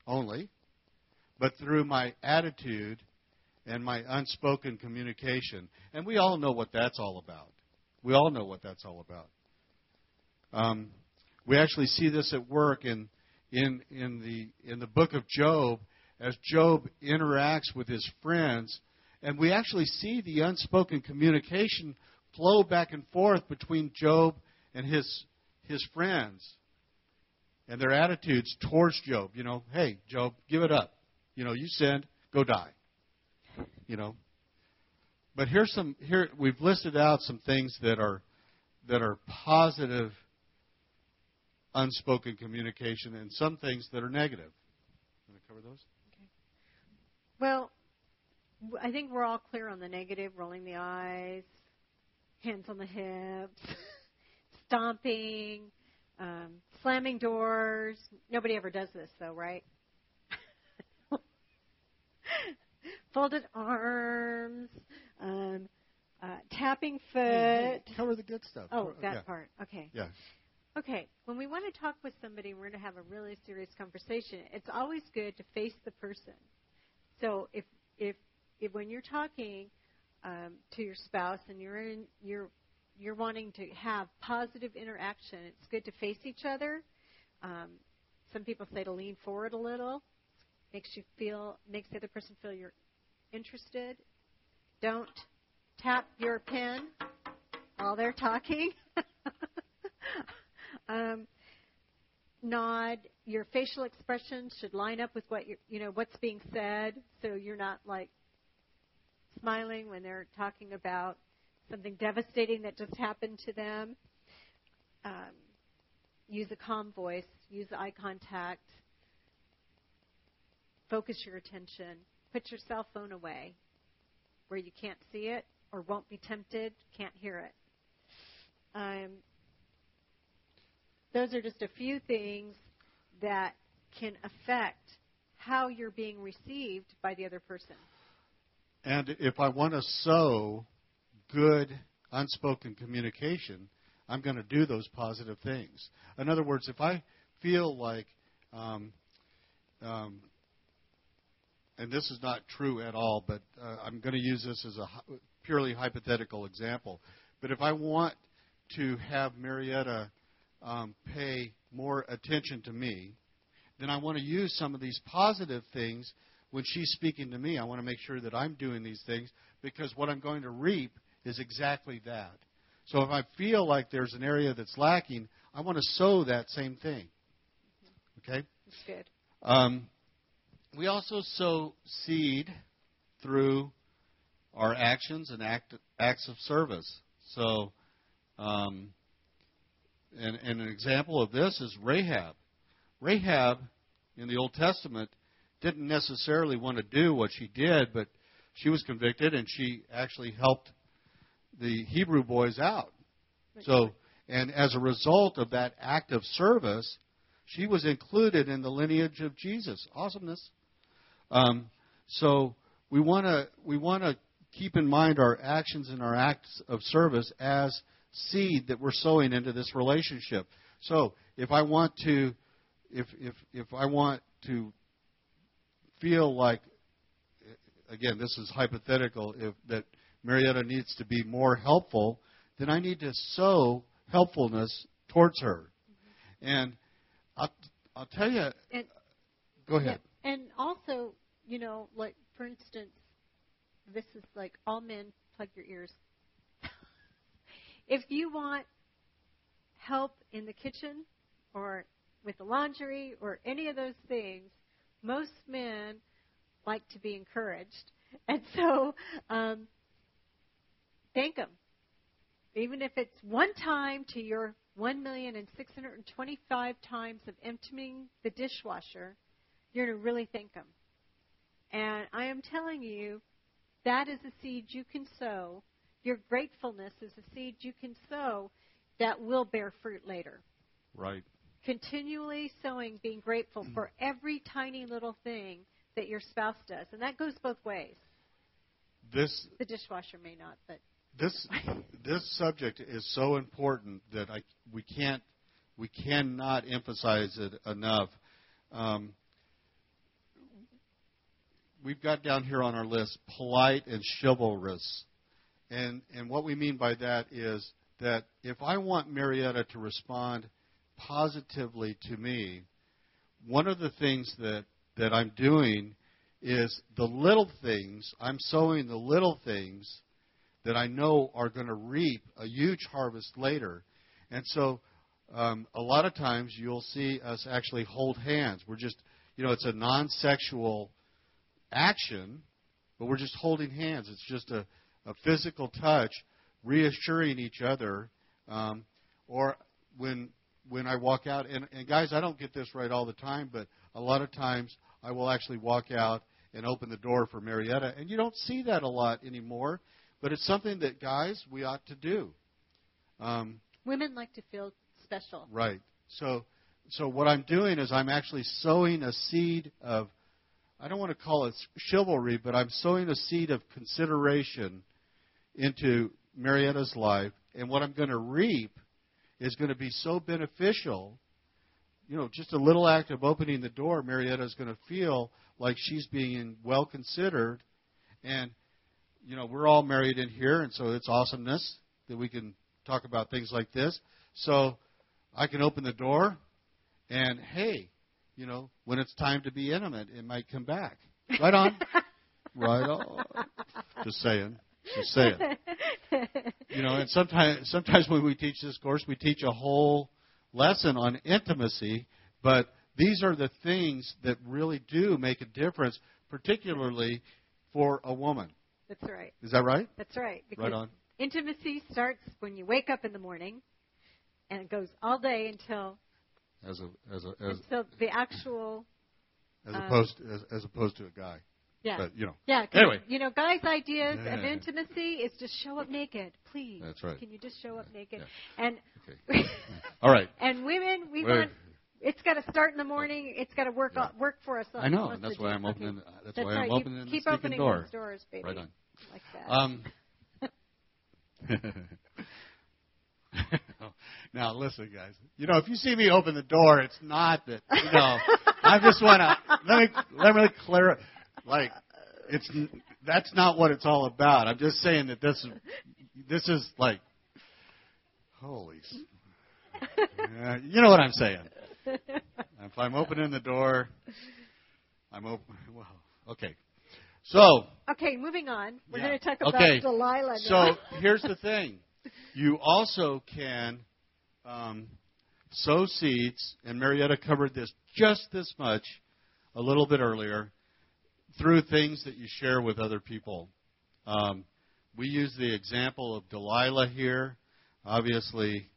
only, but through my attitude and my unspoken communication. And we all know what that's all about. We all know what that's all about. Um, we actually see this at work in, in, in, the, in the book of Job as Job interacts with his friends. And we actually see the unspoken communication flow back and forth between Job and his, his friends and their attitudes towards Job. You know, hey, Job, give it up. You know, you sinned, go die you know. But here's some here we've listed out some things that are that are positive unspoken communication and some things that are negative. Want to cover those? Okay. Well, I think we're all clear on the negative, rolling the eyes, hands on the hips, stomping, um, slamming doors. Nobody ever does this, though, right? folded arms, um, uh, tapping foot. Hey, hey, cover the good stuff. Oh, that yeah. part. Okay. Yeah. Okay, when we want to talk with somebody, we're going to have a really serious conversation. It's always good to face the person. So if if, if when you're talking um, to your spouse and you're in you're you're wanting to have positive interaction, it's good to face each other. Um, some people say to lean forward a little, makes you feel makes the other person feel you're interested, don't tap your pen while they're talking. um, nod. Your facial expressions should line up with what you know what's being said, so you're not like smiling when they're talking about something devastating that just happened to them. Um, use a calm voice. Use eye contact. Focus your attention put your cell phone away where you can't see it or won't be tempted, can't hear it. Um, those are just a few things that can affect how you're being received by the other person. And if I want to sow good unspoken communication, I'm going to do those positive things. In other words, if I feel like um, um, and this is not true at all, but uh, I'm going to use this as a purely hypothetical example. But if I want to have Marietta um, pay more attention to me, then I want to use some of these positive things when she's speaking to me. I want to make sure that I'm doing these things because what I'm going to reap is exactly that. So if I feel like there's an area that's lacking, I want to sow that same thing. Okay? That's good. Um, we also sow seed through our actions and act, acts of service. So, um, and, and an example of this is Rahab. Rahab in the Old Testament didn't necessarily want to do what she did, but she was convicted and she actually helped the Hebrew boys out. So, and as a result of that act of service, she was included in the lineage of Jesus. Awesomeness. Um, so we want to we want to keep in mind our actions and our acts of service as seed that we're sowing into this relationship. So if I want to if if if I want to feel like again this is hypothetical if that Marietta needs to be more helpful, then I need to sow helpfulness towards her. And I'll, I'll tell you. And, go ahead. Yeah, and also, you know, like for instance, this is like all men plug your ears. if you want help in the kitchen or with the laundry or any of those things, most men like to be encouraged. And so, um, thank them. Even if it's one time to your 1,625 times of emptying the dishwasher, you're going to really thank them. And I am telling you, that is a seed you can sow. Your gratefulness is a seed you can sow that will bear fruit later. Right. Continually sowing, being grateful for every tiny little thing that your spouse does. And that goes both ways. This the dishwasher may not, but this this subject is so important that I we can't we cannot emphasize it enough. Um, we've got down here on our list polite and chivalrous, and and what we mean by that is that if I want Marietta to respond positively to me, one of the things that that I'm doing is the little things. I'm sowing the little things that I know are going to reap a huge harvest later. And so um, a lot of times you'll see us actually hold hands. We're just, you know, it's a non sexual action, but we're just holding hands. It's just a, a physical touch, reassuring each other. Um, or when when I walk out, and, and guys, I don't get this right all the time, but a lot of times I will actually walk out and open the door for Marietta, and you don't see that a lot anymore. But it's something that guys we ought to do. Um, Women like to feel special. Right. So, so what I'm doing is I'm actually sowing a seed of, I don't want to call it chivalry, but I'm sowing a seed of consideration into Marietta's life, and what I'm going to reap is going to be so beneficial. You know, just a little act of opening the door, Marietta is going to feel like she's being well considered, and you know, we're all married in here, and so it's awesomeness that we can talk about things like this. So I can open the door, and hey, you know, when it's time to be intimate, it might come back. Right on. right on. Just saying. Just saying. You know, and sometimes sometimes when we teach this course, we teach a whole lesson on intimacy, but these are the things that really do make a difference, particularly for a woman. That's right. Is that right? That's right. Because right on. Intimacy starts when you wake up in the morning, and it goes all day until as a as a as until the actual as um, opposed to, as, as opposed to a guy. Yeah. But, you know. Yeah. Anyway. You know, guys' ideas yeah. of intimacy is just show up naked, please. That's right. Can you just show up naked? Yeah. And okay. all right. And women, we Wait. want it's got to start in the morning. It's got to work yeah. work for us. I know, and that's why I'm opening. Okay. That's, that's, why right. I'm opening keep the opening door. doors, baby. Right on. Like that. Um. now listen, guys. You know, if you see me open the door, it's not that. You know, I just want to let me let me clear. Like, it's that's not what it's all about. I'm just saying that this this is like holy. uh, you know what I'm saying. if I'm opening the door, I'm open. Well, okay. So. Okay, moving on. We're yeah. going to talk about okay. Delilah. Now. So here's the thing: you also can um, sow seeds, and Marietta covered this just this much a little bit earlier through things that you share with other people. Um, we use the example of Delilah here. Obviously,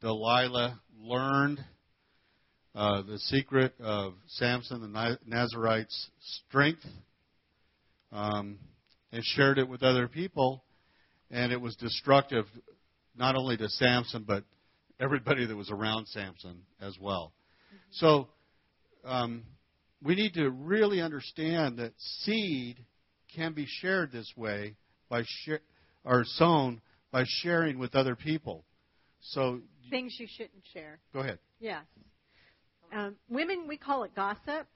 Delilah learned uh, the secret of Samson the Nazarite's strength um, and shared it with other people, and it was destructive not only to Samson but everybody that was around Samson as well. So um, we need to really understand that seed can be shared this way by share, or sown by sharing with other people. So things you shouldn't share. Go ahead. Yes. Um, women, we call it gossip.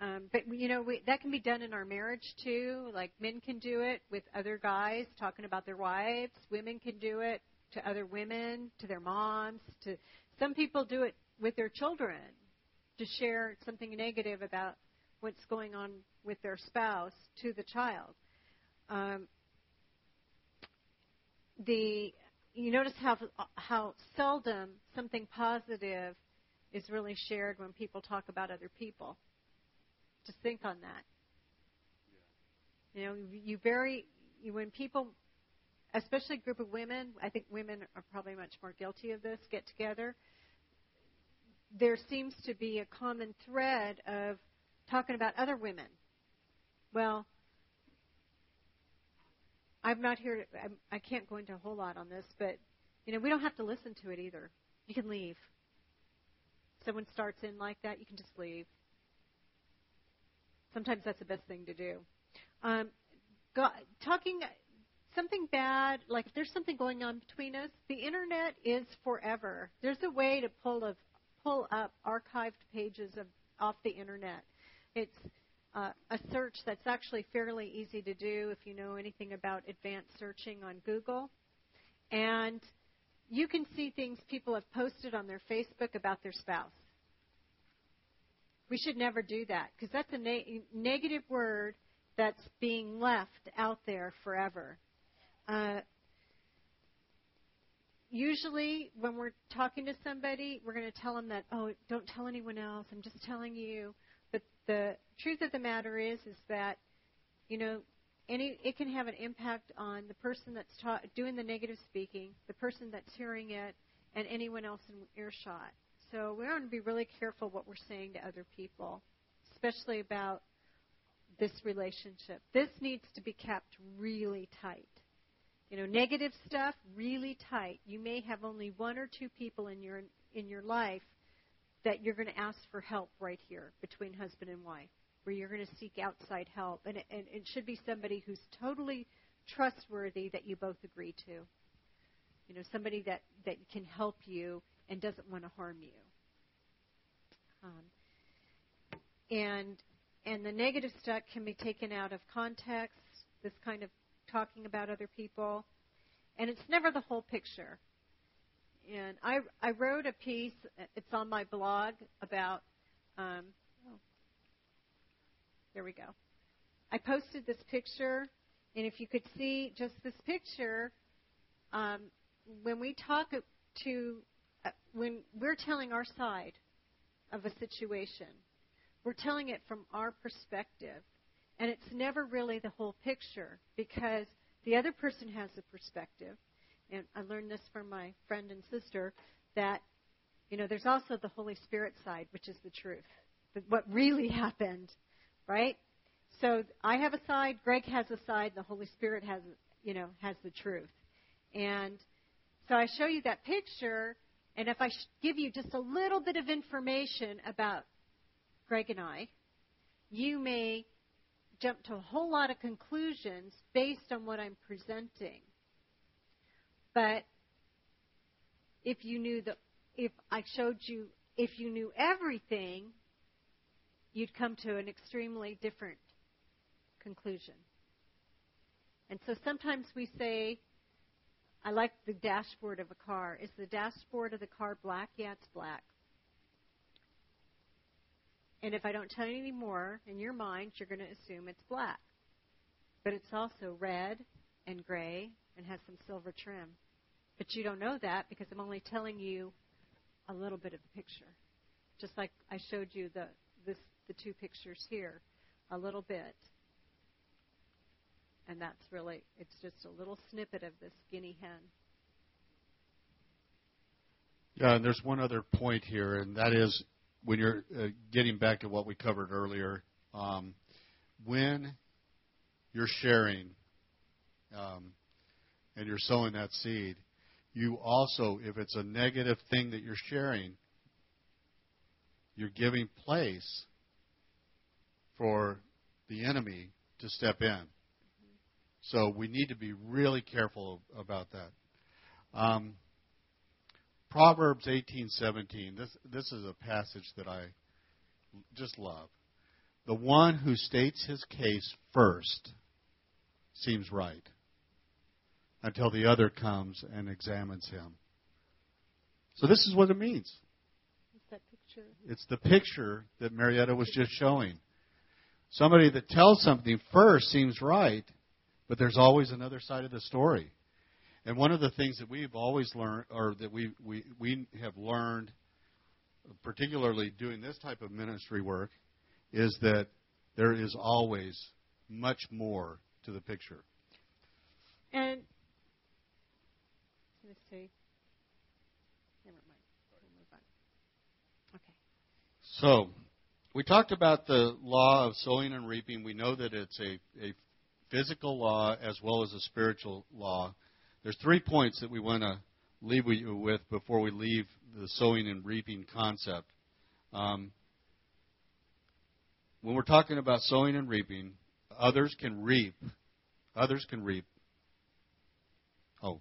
Um, but you know we, that can be done in our marriage too. Like men can do it with other guys talking about their wives. Women can do it to other women, to their moms. To some people do it with their children to share something negative about what's going on with their spouse to the child. Um, the you notice how how seldom something positive is really shared when people talk about other people. Just think on that. You know, you very you, when people, especially a group of women, I think women are probably much more guilty of this. Get together. There seems to be a common thread of talking about other women. Well, I'm not here. I'm, I can't go into a whole lot on this, but you know, we don't have to listen to it either. You can leave. Someone starts in like that, you can just leave. Sometimes that's the best thing to do. Um, go, talking something bad, like if there's something going on between us, the internet is forever. There's a way to pull a, pull up archived pages of off the internet. It's uh, a search that's actually fairly easy to do if you know anything about advanced searching on Google. And you can see things people have posted on their Facebook about their spouse. We should never do that because that's a na- negative word that's being left out there forever. Uh, usually, when we're talking to somebody, we're going to tell them that, oh, don't tell anyone else. I'm just telling you But the truth of the matter is is that you know any it can have an impact on the person that's ta- doing the negative speaking, the person that's hearing it, and anyone else in earshot. So we want to be really careful what we're saying to other people, especially about this relationship. This needs to be kept really tight. You know, negative stuff really tight. You may have only one or two people in your in your life that you're going to ask for help right here between husband and wife, where you're going to seek outside help. And it, and it should be somebody who's totally trustworthy that you both agree to. You know, somebody that, that can help you and doesn't want to harm you. Um, and and the negative stuff can be taken out of context. This kind of talking about other people, and it's never the whole picture and I I wrote a piece. It's on my blog about. Um, oh, there we go. I posted this picture, and if you could see just this picture, um, when we talk to Uh, when we're telling our side of a situation, we're telling it from our perspective, and it's never really the whole picture because the other person has a perspective and I learned this from my friend and sister, that, you know, there's also the Holy Spirit side, which is the truth, what really happened, right? So I have a side, Greg has a side, the Holy Spirit has, you know, has the truth. And so I show you that picture, and if I give you just a little bit of information about Greg and I, you may jump to a whole lot of conclusions based on what I'm presenting. But if you knew the, if I showed you, if you knew everything, you'd come to an extremely different conclusion. And so sometimes we say, I like the dashboard of a car. Is the dashboard of the car black? Yeah, it's black. And if I don't tell you any more, in your mind, you're going to assume it's black. But it's also red and gray and has some silver trim. But you don't know that because I'm only telling you a little bit of the picture. Just like I showed you the this the two pictures here, a little bit. And that's really it's just a little snippet of this guinea hen. Yeah, and there's one other point here, and that is when you're uh, getting back to what we covered earlier, um, when you're sharing um, and you're sowing that seed, you also, if it's a negative thing that you're sharing, you're giving place for the enemy to step in. So we need to be really careful about that. Um, Proverbs 18:17. This this is a passage that I just love. The one who states his case first seems right until the other comes and examines him. So this is what it means. What's that picture? It's the picture that Marietta was just showing. Somebody that tells something first seems right, but there's always another side of the story. And one of the things that we've always learned, or that we, we, we have learned, particularly doing this type of ministry work, is that there is always much more to the picture. And let's see. Never mind. We'll move on. Okay. So, we talked about the law of sowing and reaping. We know that it's a, a physical law as well as a spiritual law. There's three points that we want to leave you with before we leave the sowing and reaping concept. Um, when we're talking about sowing and reaping, others can reap. Others can reap. Oh,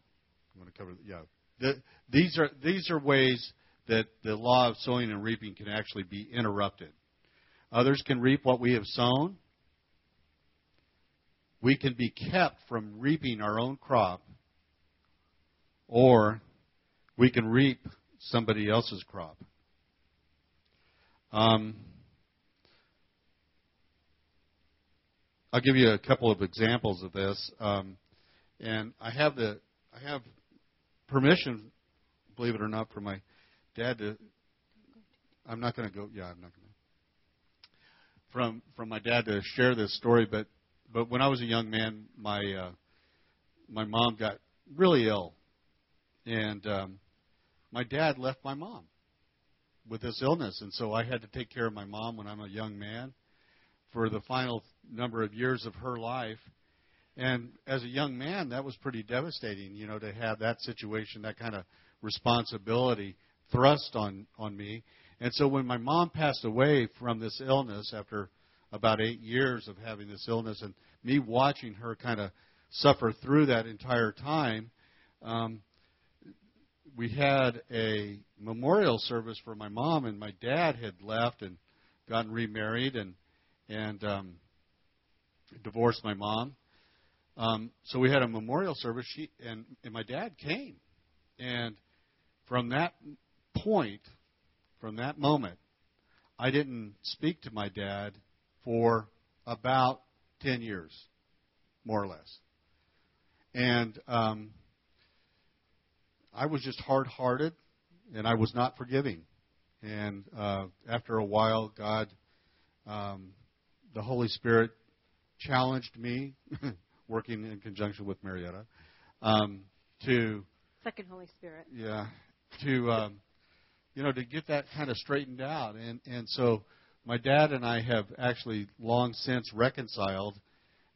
I want to cover. Yeah, the, these are these are ways that the law of sowing and reaping can actually be interrupted. Others can reap what we have sown. We can be kept from reaping our own crop or we can reap somebody else's crop. Um, I'll give you a couple of examples of this, um, and I have the I have permission, believe it or not, from my dad to. I'm not going to go. Yeah, I'm not going to. From from my dad to share this story, but but when I was a young man, my uh, my mom got really ill, and um, my dad left my mom with this illness, and so I had to take care of my mom when I'm a young man for the final number of years of her life. And as a young man, that was pretty devastating, you know, to have that situation, that kind of responsibility thrust on on me. And so when my mom passed away from this illness after about eight years of having this illness, and me watching her kind of suffer through that entire time, um, we had a memorial service for my mom, and my dad had left and gotten remarried and and um, divorced my mom. Um, so we had a memorial service. She and, and my dad came, and from that point, from that moment, I didn't speak to my dad for about ten years, more or less. And um, I was just hard hearted and I was not forgiving. And uh, after a while, God, um, the Holy Spirit challenged me, working in conjunction with Marietta, um, to second Holy Spirit. Yeah, to um, you know to get that kind of straightened out, and and so my dad and I have actually long since reconciled,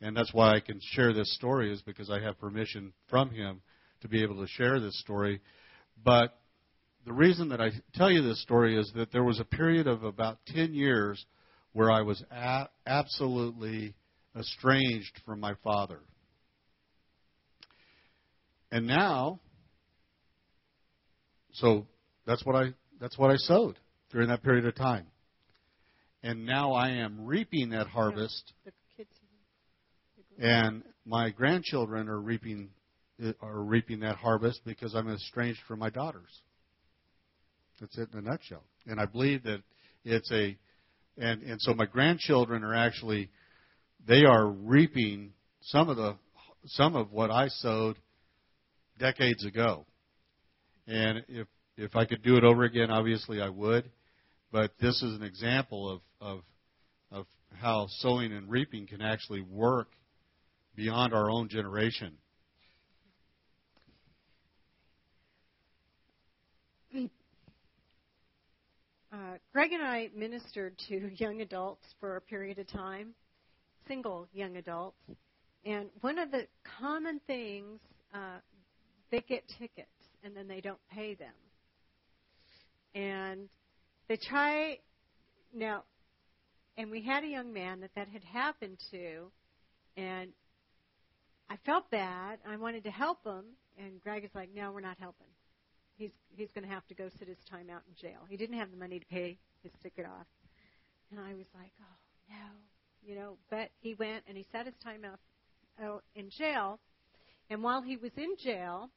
and that's why I can share this story is because I have permission from him to be able to share this story. But the reason that I tell you this story is that there was a period of about 10 years where I was a- absolutely estranged from my father. And now, so that's what I that's what I sowed during that period of time. And now I am reaping that harvest. And my grandchildren are reaping are reaping that harvest because I'm estranged from my daughters. That's it in a nutshell. And I believe that it's a, and and so my grandchildren are actually, they are reaping some of the some of what I sowed decades ago. And if if I could do it over again, obviously I would. But this is an example of of of how sowing and reaping can actually work beyond our own generation. Uh, Greg and I ministered to young adults for a period of time, single young adults, and one of the common things uh, they get tickets and then they don't pay them, and they try now. And we had a young man that that had happened to, and I felt bad. I wanted to help him, and Greg is like, "No, we're not helping. He's he's going to have to go sit his time out in jail. He didn't have the money to pay his ticket off." And I was like, "Oh no," you know. But he went and he sat his time out, out in jail, and while he was in jail,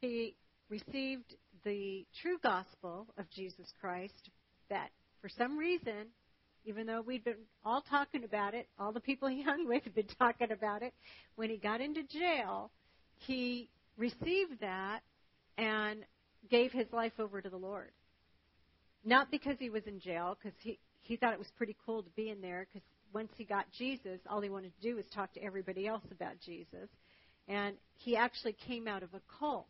he received the true gospel of Jesus Christ. That for some reason even though we'd been all talking about it, all the people he hung with had been talking about it. When he got into jail, he received that and gave his life over to the Lord. Not because he was in jail, because he, he thought it was pretty cool to be in there, because once he got Jesus, all he wanted to do was talk to everybody else about Jesus. And he actually came out of a cult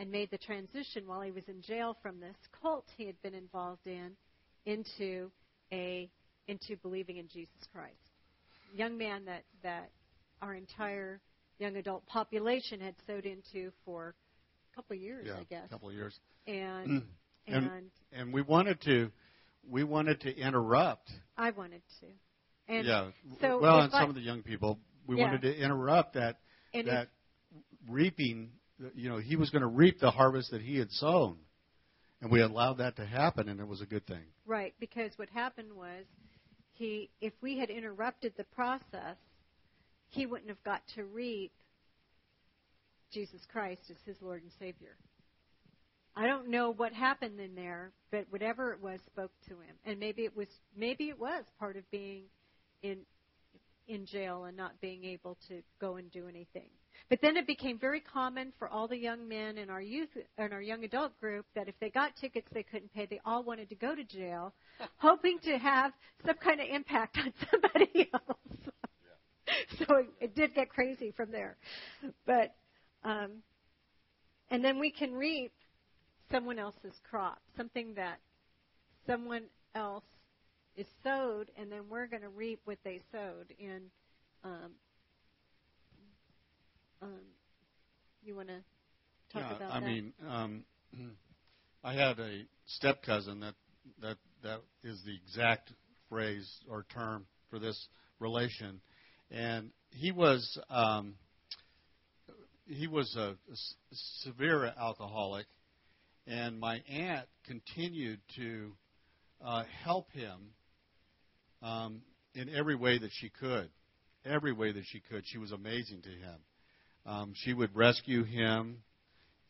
and made the transition while he was in jail from this cult he had been involved in into a into believing in Jesus Christ. Young man that that our entire young adult population had sowed into for a couple of years, yeah, I guess. a couple of years. And and and and we wanted to we wanted to interrupt. I wanted to. And yeah. so well, and I- some of the young people, we Yeah. wanted to interrupt that and that reaping. You know, he was going to reap the harvest that he had sown, and we allowed that to happen, and it was a good thing. Right, because what happened was he if we had interrupted the process, he wouldn't have got to reap Jesus Christ as his Lord and Savior. I don't know what happened in there, but whatever it was spoke to him. And maybe it was maybe it was part of being in in jail and not being able to go and do anything. But then it became very common for all the young men in our youth in our young adult group that if they got tickets they couldn't pay, they all wanted to go to jail, hoping to have some kind of impact on somebody else. so it, it did get crazy from there. But um, and then we can reap someone else's crop, something that someone else is sowed, and then we're going to reap what they sowed. And um, um, you want to talk yeah, about I that? I mean, um, I had a step cousin that that that is the exact phrase or term for this relation, and he was um, he was a, a severe alcoholic, and my aunt continued to uh, help him um, in every way that she could, every way that she could. She was amazing to him. Um, she would rescue him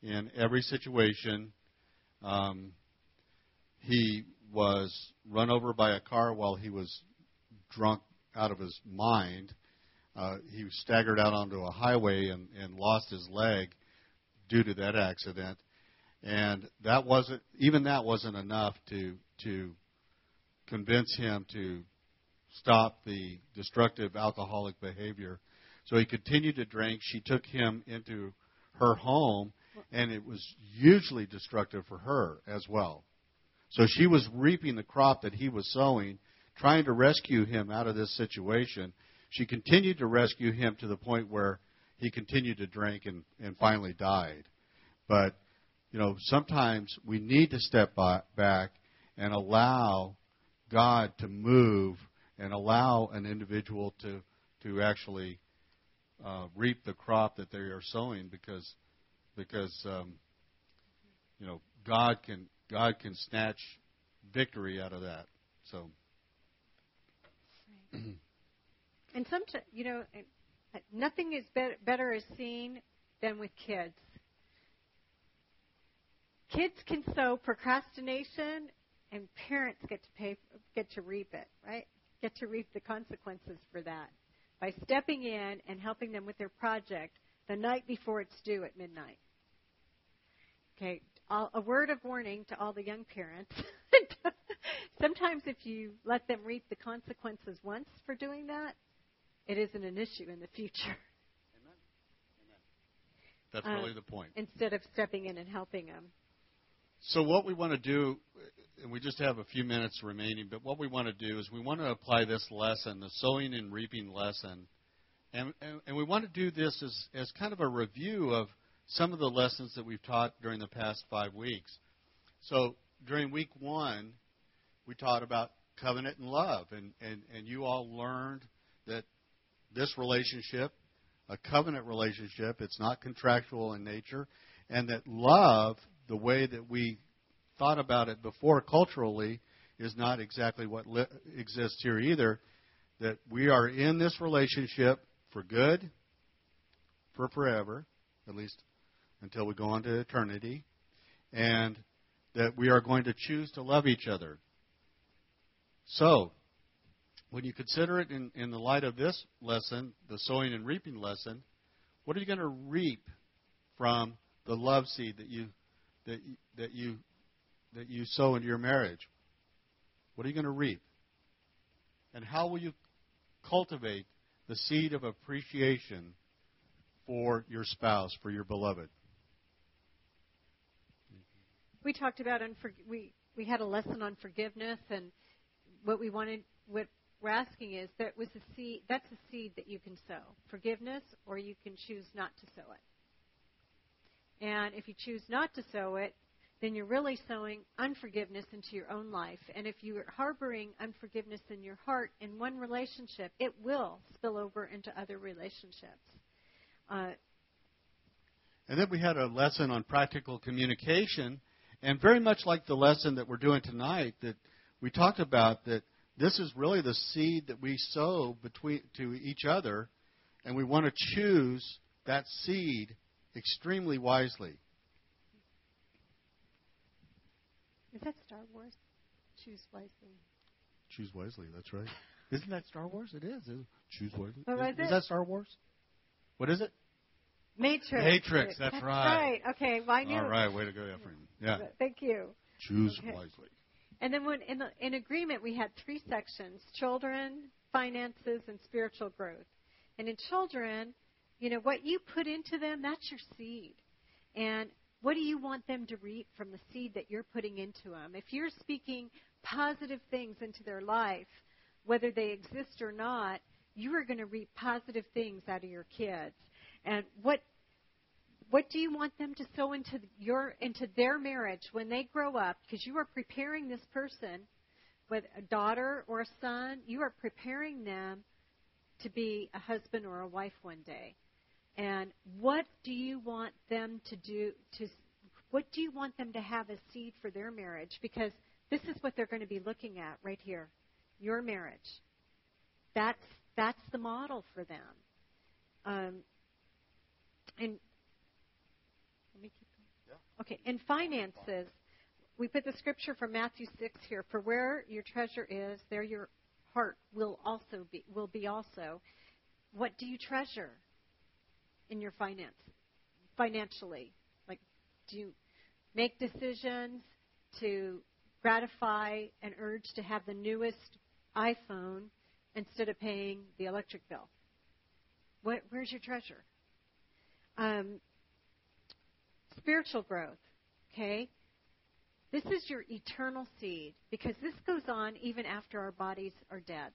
in every situation. Um, he was run over by a car while he was drunk out of his mind. Uh, he staggered out onto a highway and, and lost his leg due to that accident. And that wasn't even that wasn't enough to to convince him to stop the destructive alcoholic behavior. So he continued to drink. She took him into her home, and it was hugely destructive for her as well. So she was reaping the crop that he was sowing, trying to rescue him out of this situation. She continued to rescue him to the point where he continued to drink and, and finally died. But, you know, sometimes we need to step back and allow God to move and allow an individual to, to actually uh, reap the crop that they are sowing because because um, you know God can God can snatch victory out of that. So And sometimes, you know, Nothing is be- better as seen than with kids. Kids can sow procrastination, and parents get to pay, get to reap it, right? Get to reap the consequences for that by stepping in and helping them with their project the night before it's due at midnight. Okay, a word of warning to all the young parents. Sometimes, if you let them reap the consequences once for doing that, it isn't an issue in the future. Amen. Amen. That's really uh, the point. Instead of stepping in and helping them. So, what we want to do, and we just have a few minutes remaining, but what we want to do is we want to apply this lesson, the sowing and reaping lesson, and, and, and we want to do this as, as kind of a review of some of the lessons that we've taught during the past five weeks. So, during week one, we taught about covenant and love, and, and, and you all learned that this relationship, a covenant relationship, it's not contractual in nature, and that love, the way that we thought about it before culturally, is not exactly what li- exists here either. That we are in this relationship for good, for forever, at least until we go on to eternity, and that we are going to choose to love each other. So, when you consider it in, in the light of this lesson, the sowing and reaping lesson, what are you going to reap from the love seed that you that you, that you that you sow into your marriage? What are you going to reap? And how will you cultivate the seed of appreciation for your spouse, for your beloved? We talked about unfor- we we had a lesson on forgiveness and what we wanted what we're asking is that was a seed that's a seed that you can sow forgiveness or you can choose not to sow it and if you choose not to sow it then you're really sowing unforgiveness into your own life. And if you're harboring unforgiveness in your heart in one relationship it will spill over into other relationships. Uh, and then we had a lesson on practical communication and very much like the lesson that we're doing tonight that we talked about that this is really the seed that we sow between to each other, and we want to choose that seed extremely wisely. Is that Star Wars? Choose wisely. Choose wisely. That's right. Isn't that Star Wars? It is. Choose wisely. What was is, it? that Star Wars? What is it? Matrix. Matrix. That's, that's right. right. Okay. Well, I knew. All right. Way to go, Ephraim. Yeah. Thank you. Choose Okay. wisely. And then when in, the, in agreement, we had three sections children, finances, and spiritual growth. And in children, you know, what you put into them, that's your seed. And what do you want them to reap from the seed that you're putting into them? If you're speaking positive things into their life, whether they exist or not, you are going to reap positive things out of your kids. And what what do you want them to sow into your into their marriage when they grow up because you are preparing this person with a daughter or a son you are preparing them to be a husband or a wife one day and what do you want them to do to what do you want them to have as seed for their marriage because this is what they're going to be looking at right here your marriage that's that's the model for them um, and let me keep going. Okay, in finances, we put the scripture from Matthew 6 here. For where your treasure is, there your heart will also be. Will be also. What do you treasure in your finance, financially? Like, do you make decisions to gratify an urge to have the newest iPhone instead of paying the electric bill? What, where's your treasure? Um, spiritual growth, okay? This is your eternal seed because this goes on even after our bodies are dead.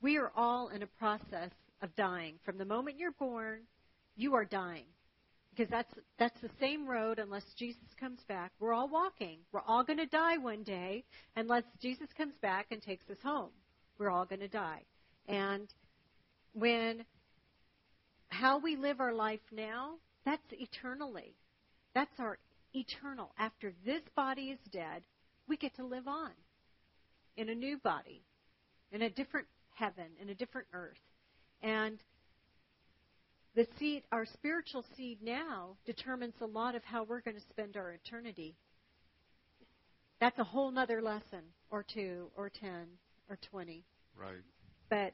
We are all in a process of dying. From the moment you're born, you are dying. Because that's that's the same road unless Jesus comes back. We're all walking. We're all going to die one day unless Jesus comes back and takes us home. We're all going to die. And when how we live our life now, that's eternally. That's our eternal. After this body is dead, we get to live on in a new body, in a different heaven, in a different earth. And the seed, our spiritual seed now, determines a lot of how we're going to spend our eternity. That's a whole nother lesson, or two, or ten, or twenty. Right. But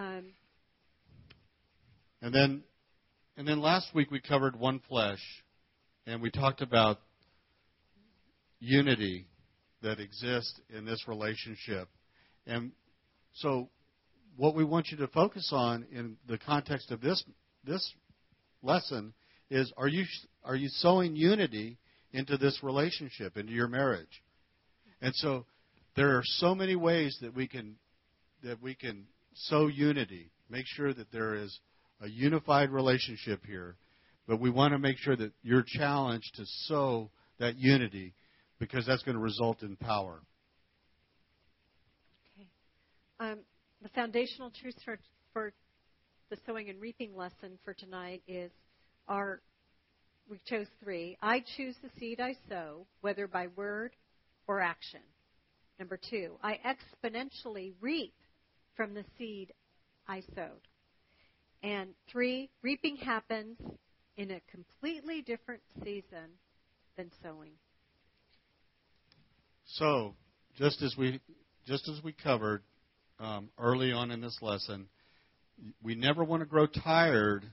um, and then, and then last week we covered one flesh, and we talked about unity that exists in this relationship. And so, what we want you to focus on in the context of this this lesson is: Are you are you sowing unity into this relationship, into your marriage? And so, there are so many ways that we can that we can sow unity. Make sure that there is a unified relationship here, but we want to make sure that you're challenged to sow that unity because that's going to result in power. Okay. Um, the foundational truth for, for the sowing and reaping lesson for tonight is our we chose three. I choose the seed I sow, whether by word or action. Number two, I exponentially reap from the seed I sowed. And three, reaping happens in a completely different season than sowing. So, just as we just as we covered um, early on in this lesson, we never want to grow tired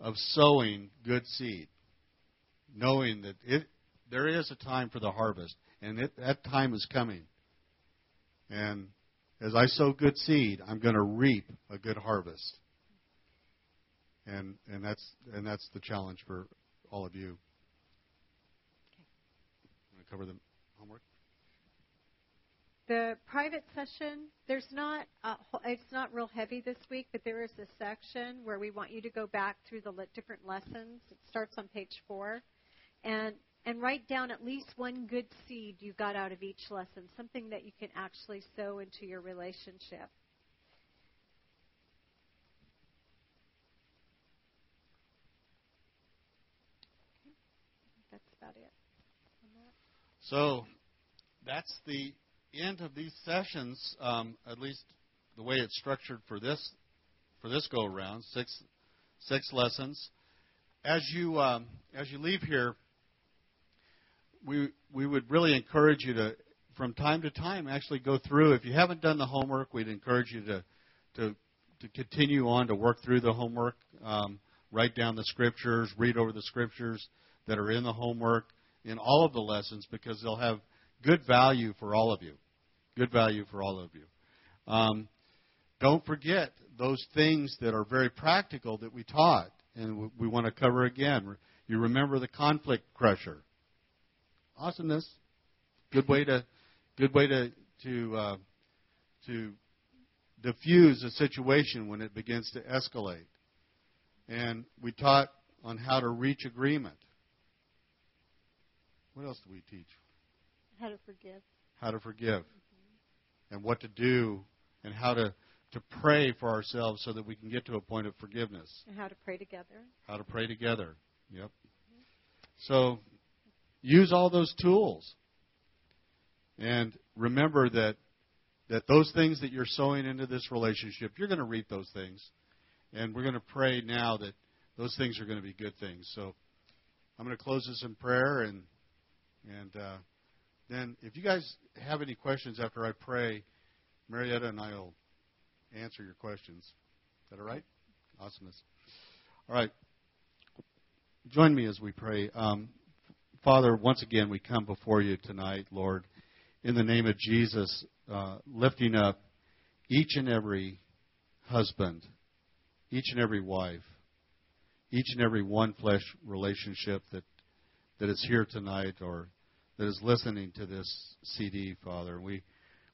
of sowing good seed, knowing that it there is a time for the harvest, and it, that time is coming. And as I sow good seed, I'm going to reap a good harvest. And and that's and that's the challenge for all of you. Okay. Want to cover the homework? The private session, there's not a, it's not real heavy this week, but there is a section where we want you to go back through the different lessons. It starts on page four, and and write down at least one good seed you got out of each lesson, something that you can actually sow into your relationship. That's about it. So that's the end of these sessions, um, at least the way it's structured for this for this go around, six six lessons. As you um, as you leave here, we we would really encourage you to, from time to time, actually go through. If you haven't done the homework, we'd encourage you to to to continue on to work through the homework, um, write down the scriptures, read over the scriptures that are in the homework in all of the lessons because they'll have good value for all of you good value for all of you. Um, don't forget those things that are very practical that we taught, and we want to cover again. You remember the conflict crusher. Awesomeness. Good way to, good way to to uh, to diffuse a situation when it begins to escalate. And we taught on how to reach agreement. What else do we teach? How to forgive. How to forgive and what to do and how to, to pray for ourselves so that we can get to a point of forgiveness. And how to pray together. How to pray together. Yep. So use all those tools. And remember that that those things that you're sowing into this relationship, you're going to reap those things. And we're going to pray now that those things are going to be good things. So I'm going to close this in prayer and and uh, then if you guys have any questions after I pray, Marietta and I will answer your questions. Is that all right? Awesomeness. All right. Join me as we pray. Um, Father, once again, we come before you tonight, Lord, in the name of Jesus, uh, lifting up each and every husband, each and every wife, each and every one flesh relationship that, that is here tonight or that is listening to this CD, Father. We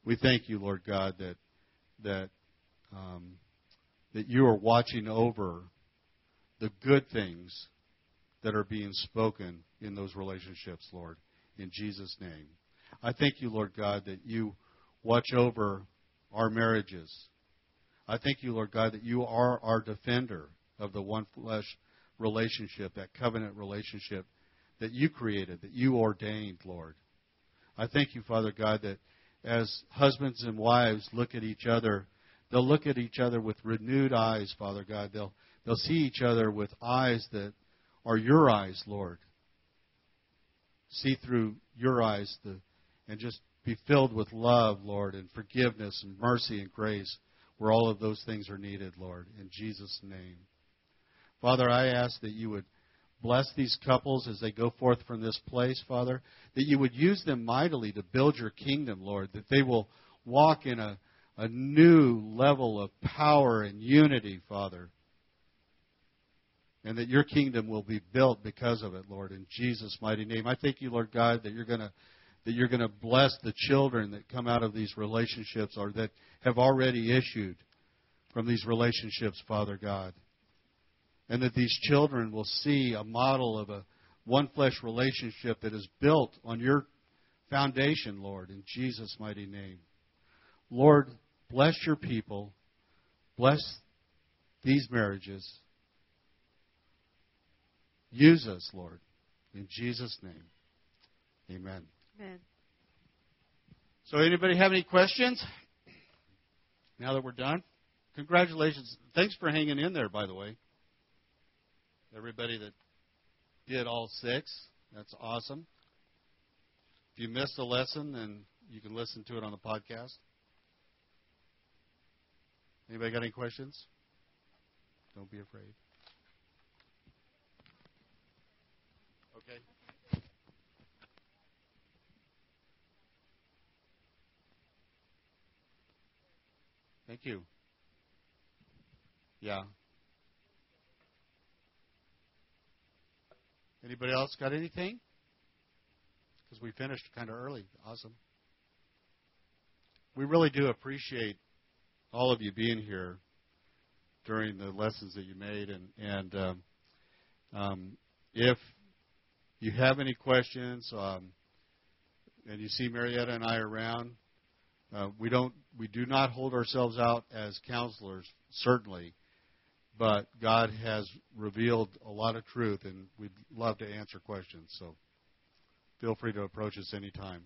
we thank you, Lord God, that that um, that you are watching over the good things that are being spoken in those relationships, Lord. In Jesus' name, I thank you, Lord God, that you watch over our marriages. I thank you, Lord God, that you are our defender of the one flesh relationship, that covenant relationship that you created, that you ordained, Lord. I thank you, Father God, that as husbands and wives look at each other, they'll look at each other with renewed eyes, Father God. They'll, they'll see each other with eyes that are your eyes, Lord. See through your eyes the, and just be filled with love, Lord, and forgiveness and mercy and grace where all of those things are needed, Lord, in Jesus' name. Father, I ask that you would bless these couples as they go forth from this place, Father, that you would use them mightily to build your kingdom, Lord, that they will walk in a, a new level of power and unity, Father. And that your kingdom will be built because of it, Lord, in Jesus' mighty name. I thank you, Lord God, that you're going to that you're going to bless the children that come out of these relationships or that have already issued from these relationships, Father God. And that these children will see a model of a one flesh relationship that is built on your foundation, Lord, in Jesus' mighty name. Lord, bless your people. Bless these marriages. Use us, Lord, in Jesus' name. Amen. Amen. So, anybody have any questions? Now that we're done, congratulations. Thanks for hanging in there, by the way. Everybody that did all six, that's awesome. If you missed a lesson, then you can listen to it on the podcast. Anybody got any questions? Don't be afraid. Okay. Thank you. Yeah. Anybody else got anything? Because we finished kind of early. Awesome. We really do appreciate all of you being here during the lessons that you made, and and um, um, if you have any questions, um, and you see Marietta and I around, uh, we don't, we do not hold ourselves out as counselors, certainly, but God has revealed a lot of truth, and we'd love to answer questions. So feel free to approach us anytime.